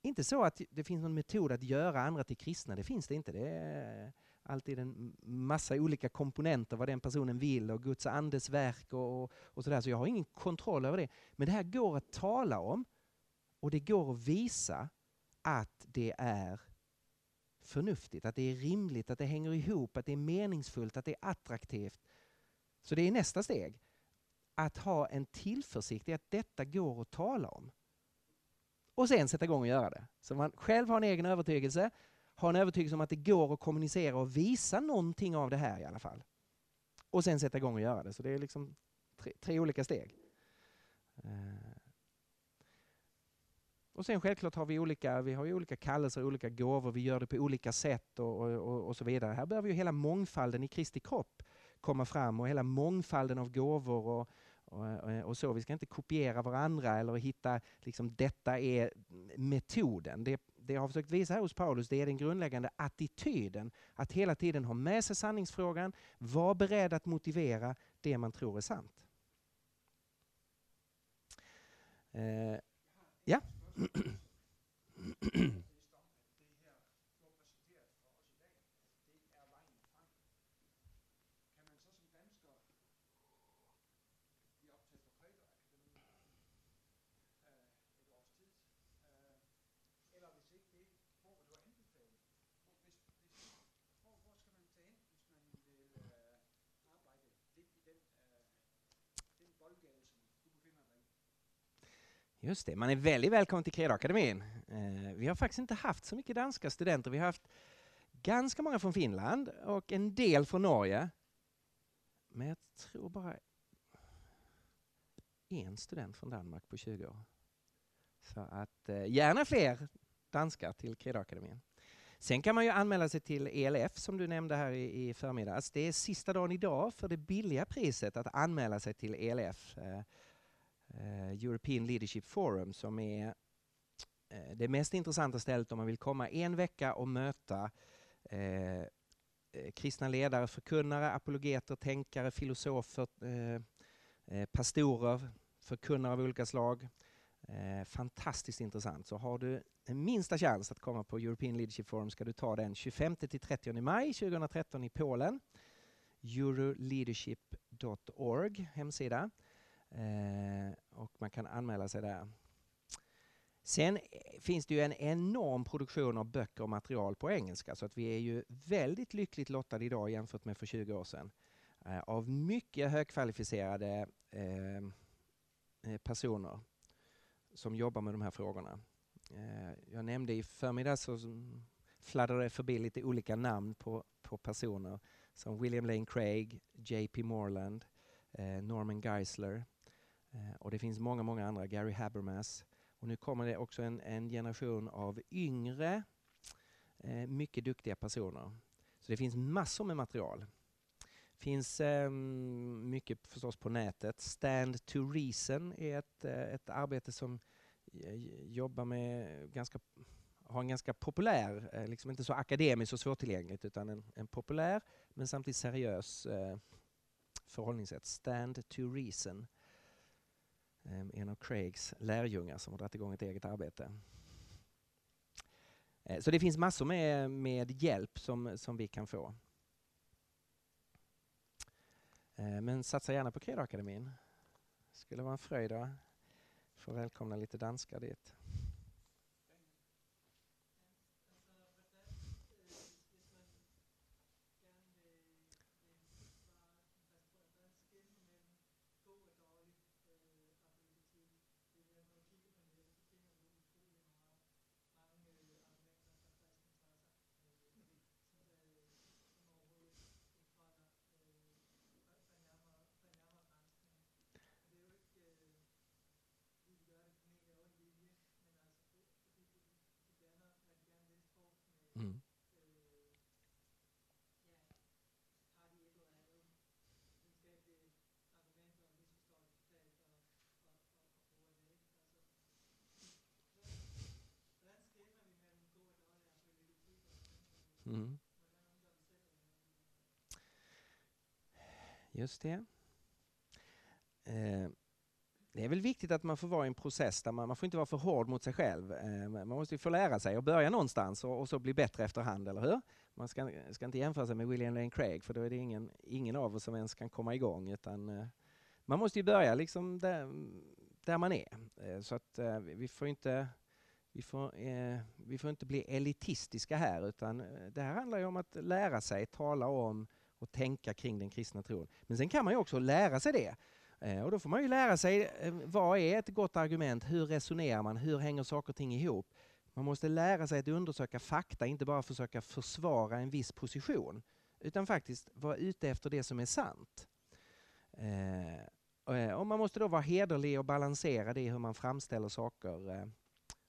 Inte så att det finns någon metod att göra andra till kristna, det finns det inte. Det är alltid en massa olika komponenter, vad den personen vill och Guds andes verk och, och, och sådär. Så jag har ingen kontroll över det. Men det här går att tala om och det går att visa att det är förnuftigt, att det är rimligt, att det hänger ihop, att det är meningsfullt, att det är attraktivt. Så det är nästa steg. Att ha en tillförsikt i att detta går att tala om. Och sen sätta igång och göra det. Så man själv har en egen övertygelse, ha en övertygelse om att det går att kommunicera och visa någonting av det här i alla fall. Och sen sätta igång och göra det. Så det är liksom tre, tre olika steg. Eh. Och sen självklart har vi olika, vi har ju olika kallelser, olika gåvor, vi gör det på olika sätt och, och, och så vidare. Här behöver ju hela mångfalden i Kristi kropp komma fram och hela mångfalden av gåvor och, och, eh, och, så. Vi ska inte kopiera varandra eller hitta liksom detta är metoden. Det, det jag har försökt visa här hos Paulus det är den grundläggande attityden. Att hela tiden ha med sig sanningsfrågan, vara beredd att motivera det man tror är sant. Eh, ja. Just det, man är väldigt välkommen till Kredakademin. Eh, vi har faktiskt inte haft så mycket danska studenter. Vi har haft ganska många från Finland och en del från Norge. Men jag tror bara en student från Danmark på 20 år. Så att eh, gärna fler danskar till Kredakademin. Sen kan man ju anmäla sig till ELF som du nämnde här i, i förmiddags. Det är sista dagen idag för det billiga priset att anmäla sig till ELF. Eh, Eh, Eh, European Leadership Forum som är eh, det mest intressanta stället om man vill komma en vecka och möta eh, eh kristna ledare, förkunnare, apologeter, tänkare, filosofer, eh, pastorer, förkunnare av olika slag. fantastiskt intressant. Så har du en minsta chans att komma på European Leadership Forum ska du ta den 25 30 maj 2013 i Polen. Euroleadership.org hemsida. Eh, och man kan anmäla sig där. Sen eh, finns det ju en enorm produktion av böcker och material på engelska så att vi är ju väldigt lyckligt lottade idag jämfört med för 20 år sedan. Eh, av mycket högkvalificerade eh, eh, personer som jobbar med de här frågorna. Eh, jag nämnde i förmiddags så fladdrade förbi lite olika namn på, på personer som William Lane Craig, J.P. Morland, eh, Norman Geisler, Eh, och det finns många, många andra, Gary Habermas. Och nu kommer det också en, en generation av yngre, eh, mycket duktiga personer. Så det finns massor med material. Det finns eh, mycket förstås på nätet. Stand to Reason är ett, eh, ett arbete som eh, jobbar med ganska har en ganska populär, eh, liksom inte så akademisk och svårtillgängligt utan en, en populär men samtidigt seriös eh, förhållningssätt. Stand to Reason. Ehm, en av Craigs lärjungar som har dragit igång ett eget arbete. Eh, så det finns massor med, med hjälp som, som vi kan få. Eh, men satsa gärna på Credoakademin. Det skulle vara en fröjd att få välkomna lite danskar dit. Mm. Just det. Eh, det är väl viktigt att man får vara i en process där man, man får inte vara för hård mot sig själv. Eh, man måste få lära sig och börja någonstans och, och, så bli bättre efterhand, eller hur? Man ska, ska, inte jämföra sig med William Lane Craig för då är det ingen, ingen av oss som ens kan komma igång utan eh, man måste ju börja liksom där, där man är. Eh, så att eh, vi får inte vi får, eh, vi får inte bli elitistiska här utan eh, det här handlar ju om att lära sig tala om och tänka kring den kristna tron. Men sen kan man ju också lära sig det. Eh, och då får man ju lära sig eh, vad är ett gott argument, hur resonerar man, hur hänger saker och ting ihop? Man måste lära sig att undersöka fakta, inte bara försöka försvara en viss position utan faktiskt vara ute efter det som är sant. Eh, eh, och man måste då vara hederlig och balansera det hur man framställer saker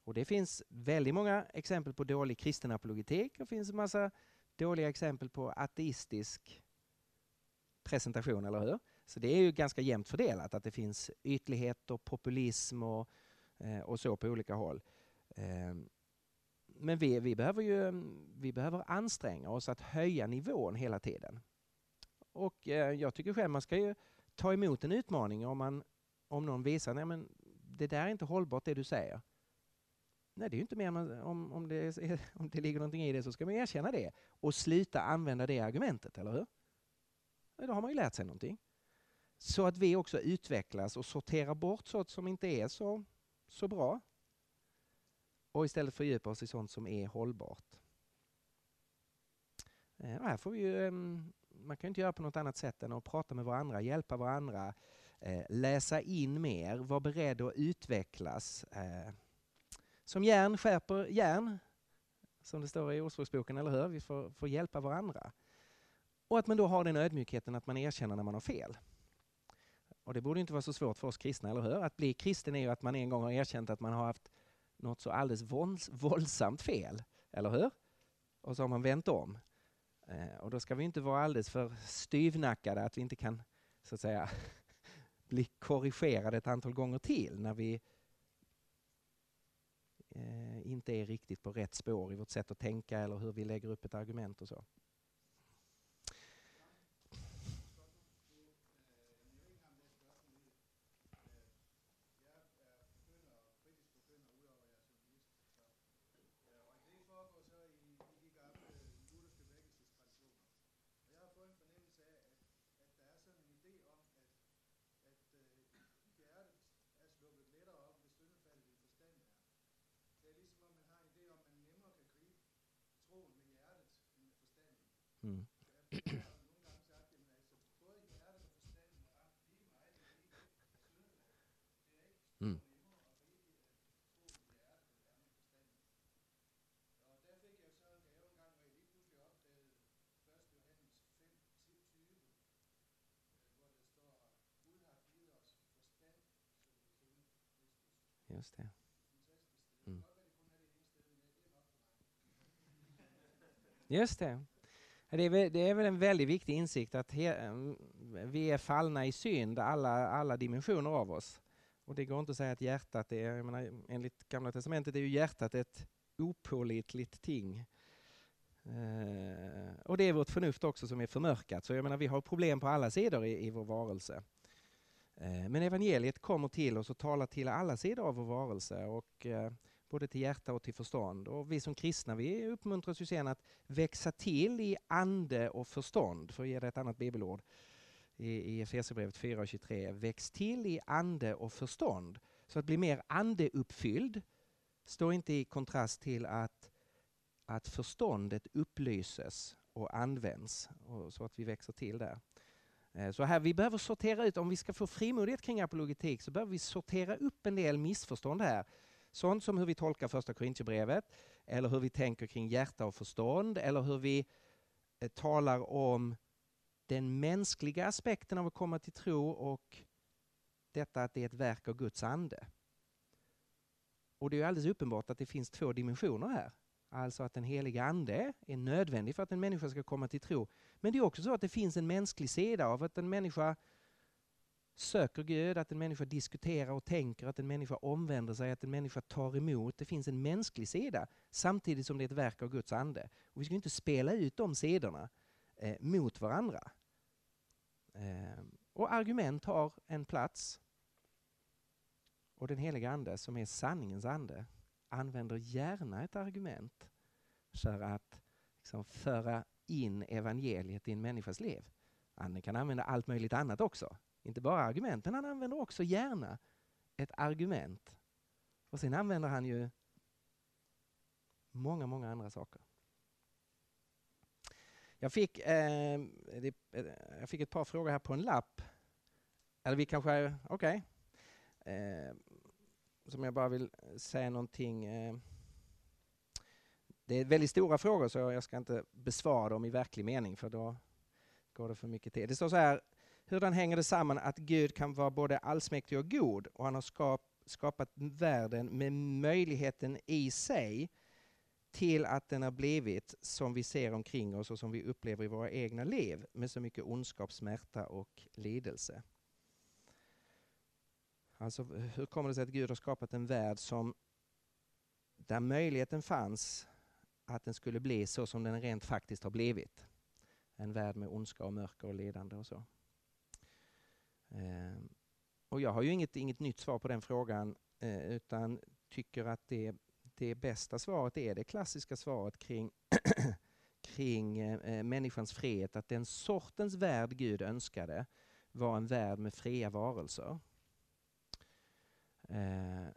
och det finns väldigt många exempel på dålig kristen apologetik och det finns en massa dåliga exempel på ateistisk presentation, eller hur? Så det är ju ganska jämnt fördelat att det finns ytlighet och populism och, eh, och så på olika håll. Ehm, men vi, vi, behöver ju vi behöver anstränga oss att höja nivån hela tiden. Och eh, jag tycker själv man ska ju ta emot en utmaning om, man, om någon visar att det där är inte hållbart det du säger. Nej, det är ju inte mer om, om, det, är, om det ligger någonting i det så ska man erkänna det och sluta använda det argumentet, eller hur? Då har man ju lärt sig någonting. Så att vi också utvecklas och sorterar bort sånt som inte är så, så bra och istället fördjupa oss i sånt som är hållbart. Eh, och här får vi ju, ehm, man kan inte göra på något annat sätt än att prata med varandra, hjälpa varandra, eh, läsa in mer, vara beredd att utvecklas. Eh, som järn skärper järn, som det står i Ordspråksboken, eller hur? Vi får, får hjälpa varandra. Och att man då har den ödmjukheten att man erkänner när man har fel. Och det borde inte vara så svårt för oss kristna, eller hur? Att bli kristen är ju att man en gång har erkänt att man har haft något så alldeles vålds våldsamt fel, eller hur? Och så har man vänt om. Eh, och då ska vi inte vara alldeles för styvnackade att vi inte kan så att säga bli korrigerade ett antal gånger till när vi Eh, inte är riktigt på rätt spår i vårt sätt att tänka eller hur vi lägger upp ett argument och så. Just det. Mm. Just det. Det är, väl, det är väl en väldigt viktig insikt att he, mm, vi är fallna i synd, alla, alla dimensioner av oss. Och det går inte att säga att hjärtat är, jag menar, enligt Gamla Testamentet är ju hjärtat ett opålitligt ting. Eh, och det är vårt förnuft också som är förmörkat. Så jag menar, vi har problem på alla sidor i, i vår varelse. Eh, men evangeliet kommer till oss och talar till alla sidor av vår varelse. Och, eh, både till hjärta och till förstånd. Och vi som kristna vi uppmuntras ju sen att växa till i ande och förstånd, för att ge det ett annat bibelord i Efesierbrevet 4.23. Väx till i ande och förstånd. Så att bli mer andeuppfylld står inte i kontrast till att, att förståndet upplyses och används, och så att vi växer till där. Eh, så här, vi behöver sortera ut, om vi ska få frimodighet kring apologetik så behöver vi sortera upp en del missförstånd här Sånt som hur vi tolkar första Korintierbrevet, eller hur vi tänker kring hjärta och förstånd, eller hur vi eh, talar om den mänskliga aspekten av att komma till tro och detta att det är ett verk av Guds ande. Och det är alldeles uppenbart att det finns två dimensioner här. Alltså att den heliga ande är nödvändig för att en människa ska komma till tro. Men det är också så att det finns en mänsklig sida av att en människa söker Gud, att en människa diskuterar och tänker, att en människa omvänder sig, att en människa tar emot. Det finns en mänsklig sida samtidigt som det är ett verk av Guds ande. Och vi ska inte spela ut de sidorna eh, mot varandra. Eh, och argument har en plats. Och den heliga Ande, som är sanningens ande, använder gärna ett argument för att liksom, föra in evangeliet i en människas liv. Anden kan använda allt möjligt annat också. Inte bara argument, men han använder också gärna ett argument. Och sen använder han ju många, många andra saker. Jag fick, eh, det, eh, jag fick ett par frågor här på en lapp. Eller vi kanske, okej. Okay. Eh, som jag bara vill säga någonting. Eh, det är väldigt stora frågor så jag ska inte besvara dem i verklig mening för då går det för mycket tid. Det står så här, hur hänger det samman att Gud kan vara både allsmäktig och god och han har skap, skapat världen med möjligheten i sig till att den har blivit som vi ser omkring oss och som vi upplever i våra egna liv med så mycket ondskap, smärta och lidelse. Alltså, hur kommer det sig att Gud har skapat en värld som där möjligheten fanns att den skulle bli så som den rent faktiskt har blivit? En värld med ondska och mörker och lidande och så. Ehm, och jag har ju inget, inget nytt svar på den frågan eh, utan tycker att det, det bästa svaret är det klassiska svaret kring, kring eh, eh, människans frihet. Att den sortens värld Gud önskade var en värld med fria varelser. Eh,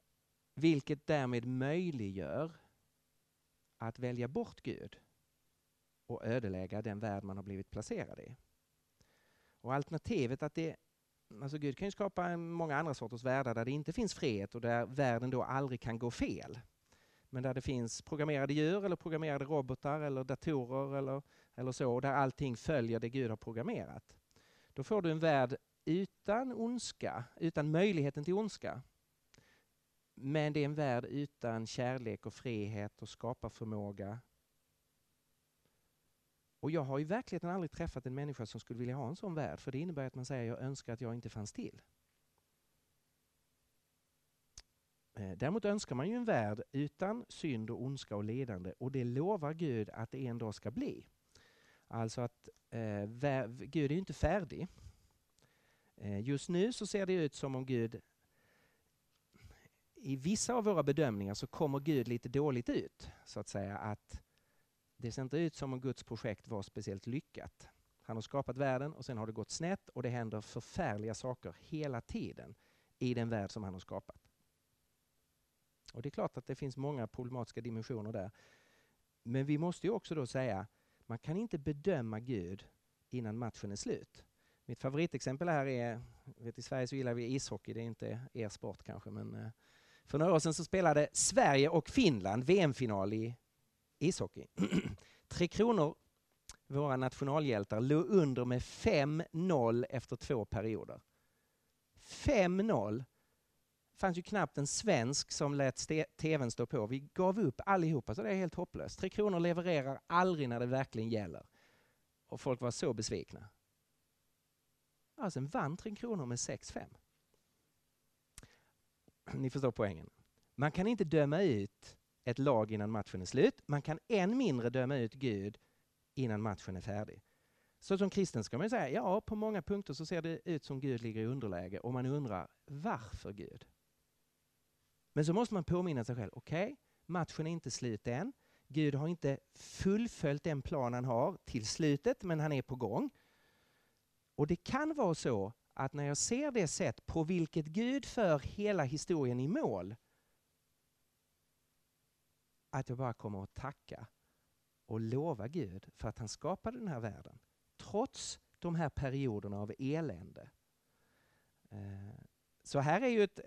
vilket därmed möjliggör att välja bort Gud och ödelägga den värld man har blivit placerad i. Och alternativet att det Alltså Gud kan ju skapa många andra sorters världar där det inte finns frihet och där världen då aldrig kan gå fel. Men där det finns programmerade djur eller programmerade robotar eller datorer eller, eller så, där allting följer det Gud har programmerat. Då får du en värld utan ondska, utan möjligheten till ondska. Men det är en värld utan kärlek och frihet och skaparförmåga. Och jag har i verkligheten aldrig träffat en människa som skulle vilja ha en sån värld, för det innebär att man säger jag önskar att jag inte fanns till. Eh, däremot önskar man ju en värld utan synd och ondska och ledande och det lovar Gud att det en dag ska bli. Alltså att eh, Gud är ju inte färdig. Eh, just nu så ser det ut som om Gud i vissa av våra bedömningar så kommer Gud lite dåligt ut. Så att säga att det ser inte ut som om Guds projekt var speciellt lyckat. Han har skapat världen och sen har det gått snett och det händer förfärliga saker hela tiden i den värld som han har skapat. Och Det är klart att det finns många problematiska dimensioner där. Men vi måste ju också då säga, man kan inte bedöma Gud innan matchen är slut. Mitt favoritexempel här är, vet, i Sverige så gillar vi ishockey, det är inte er sport kanske, men eh, för några år sedan så spelade Sverige och Finland VM-final i ishockey. Tre Kronor, våra nationalhjältar, låg under med 5-0 efter två perioder. 5-0. Det fanns ju knappt en svensk som lät tvn stå på. Vi gav upp allihopa, så det är helt hopplöst. Tre Kronor levererar aldrig när det verkligen gäller. Och folk var så besvikna. Alltså, ja, sen vann Tre Kronor med 6-5. Ni förstår poängen. Man kan inte döma ut ett lag innan matchen är slut. Man kan än mindre döma ut Gud innan matchen är färdig. Så som kristen ska man säga, ja på många punkter så ser det ut som Gud ligger i underläge och man undrar varför Gud? Men så måste man påminna sig själv, okej, okay, matchen är inte slut än. Gud har inte fullföljt den plan han har till slutet, men han är på gång. Och det kan vara så att när jag ser det sätt på vilket Gud för hela historien i mål, att jag bara kommer att tacka och lova Gud för att han skapade den här världen. Trots de här perioderna av elände. Eh, så här är ju ett,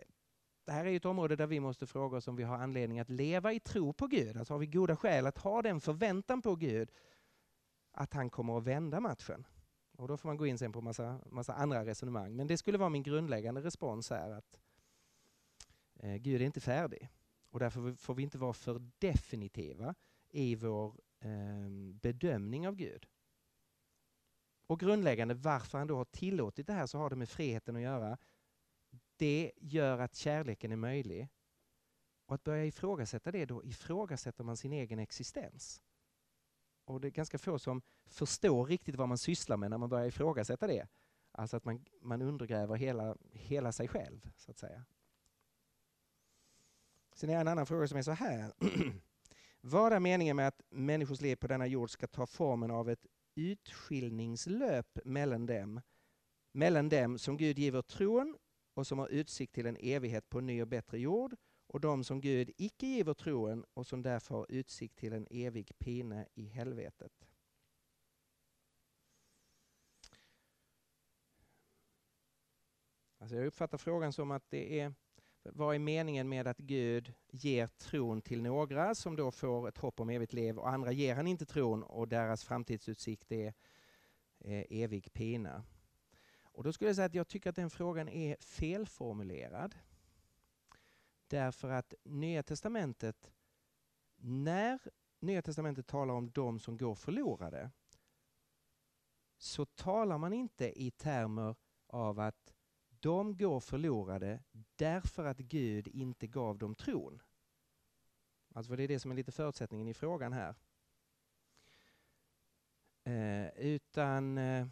det här är ett område där vi måste fråga oss om vi har anledning att leva i tro på Gud. Alltså har vi goda skäl att ha den förväntan på Gud att han kommer att vända matchen. Och då får man gå in sen på massa, massa andra resonemang. Men det skulle vara min grundläggande respons här att eh, Gud är inte färdig. Och därför får vi inte vara för definitiva i vår eh, bedömning av Gud. och grundläggande varför han då har tillåtit det här så har det med friheten att göra. Det gör att kärleken är möjlig. Och att börja ifrågasätta det, då ifrågasätter man sin egen existens. Och det är ganska få som förstår riktigt vad man sysslar med när man börjar ifrågasätta det. Alltså att man, man undergräver hela, hela sig själv, så att säga. Sen är det en annan fråga som är så här. Vad är meningen med att människors liv på denna jord ska ta formen av ett utskiljningslöp mellan dem, mellan dem som Gud giver tron och som har utsikt till en evighet på en ny och bättre jord och de som Gud icke giver troen och som därför har utsikt till en evig pine i helvetet. Alltså jag uppfattar frågan som att det är vad är meningen med att Gud ger tron till några som då får ett hopp om evigt liv och andra ger han inte tron och deras framtidsutsikt är eh, evig pina. Och då skulle jag säga att jag tycker att den frågan är felformulerad. Därför att Nya Testamentet, när Nya Testamentet talar om de som går förlorade, så talar man inte i termer av att de går förlorade därför att Gud inte gav dem tron. Alltså det är det som är lite förutsättningen i frågan här. Eh, utan eh,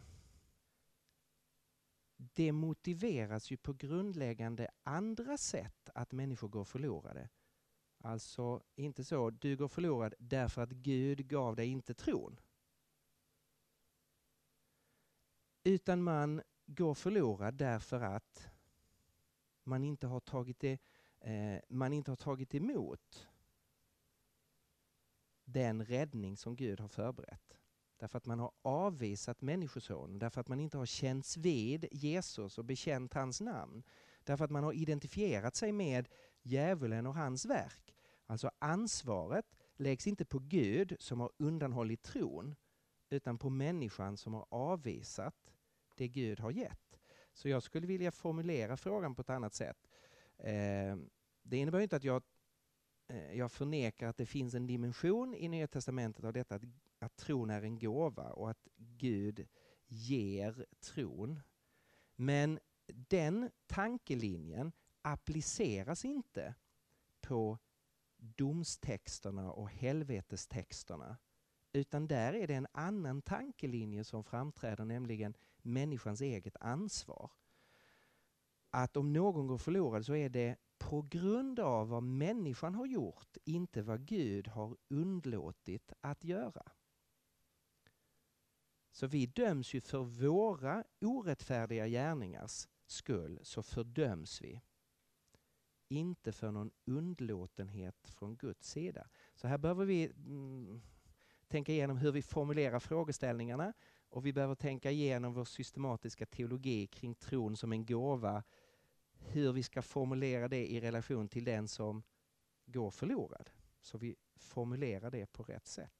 det motiveras ju på grundläggande andra sätt att människor går förlorade. Alltså inte så, du går förlorad därför att Gud gav dig inte tron. Utan man går förlorad därför att man inte har tagit, det, eh, man inte har tagit emot den räddning som Gud har förberett. Därför att man har avvisat Människosonen, därför att man inte har känts vid Jesus och bekänt hans namn. Därför att man har identifierat sig med djävulen och hans verk. Alltså ansvaret läggs inte på Gud som har undanhållit tron, utan på människan som har avvisat det Gud har gett. Så jag skulle vilja formulera frågan på ett annat sätt. Eh, det innebär inte att jag, eh, jag förnekar att det finns en dimension i Nya Testamentet av detta att, att tron är en gåva och att Gud ger tron. Men den tankelinjen appliceras inte på domstexterna och helvetestexterna. Utan där är det en annan tankelinje som framträder, nämligen människans eget ansvar. Att om någon går förlorad så är det på grund av vad människan har gjort, inte vad Gud har undlåtit att göra. Så vi döms ju för våra orättfärdiga gärningars skull, så fördöms vi. Inte för någon undlåtenhet från Guds sida. Så här behöver vi mm, tänka igenom hur vi formulerar frågeställningarna och vi behöver tänka igenom vår systematiska teologi kring tron som en gåva, hur vi ska formulera det i relation till den som går förlorad. Så vi formulerar det på rätt sätt.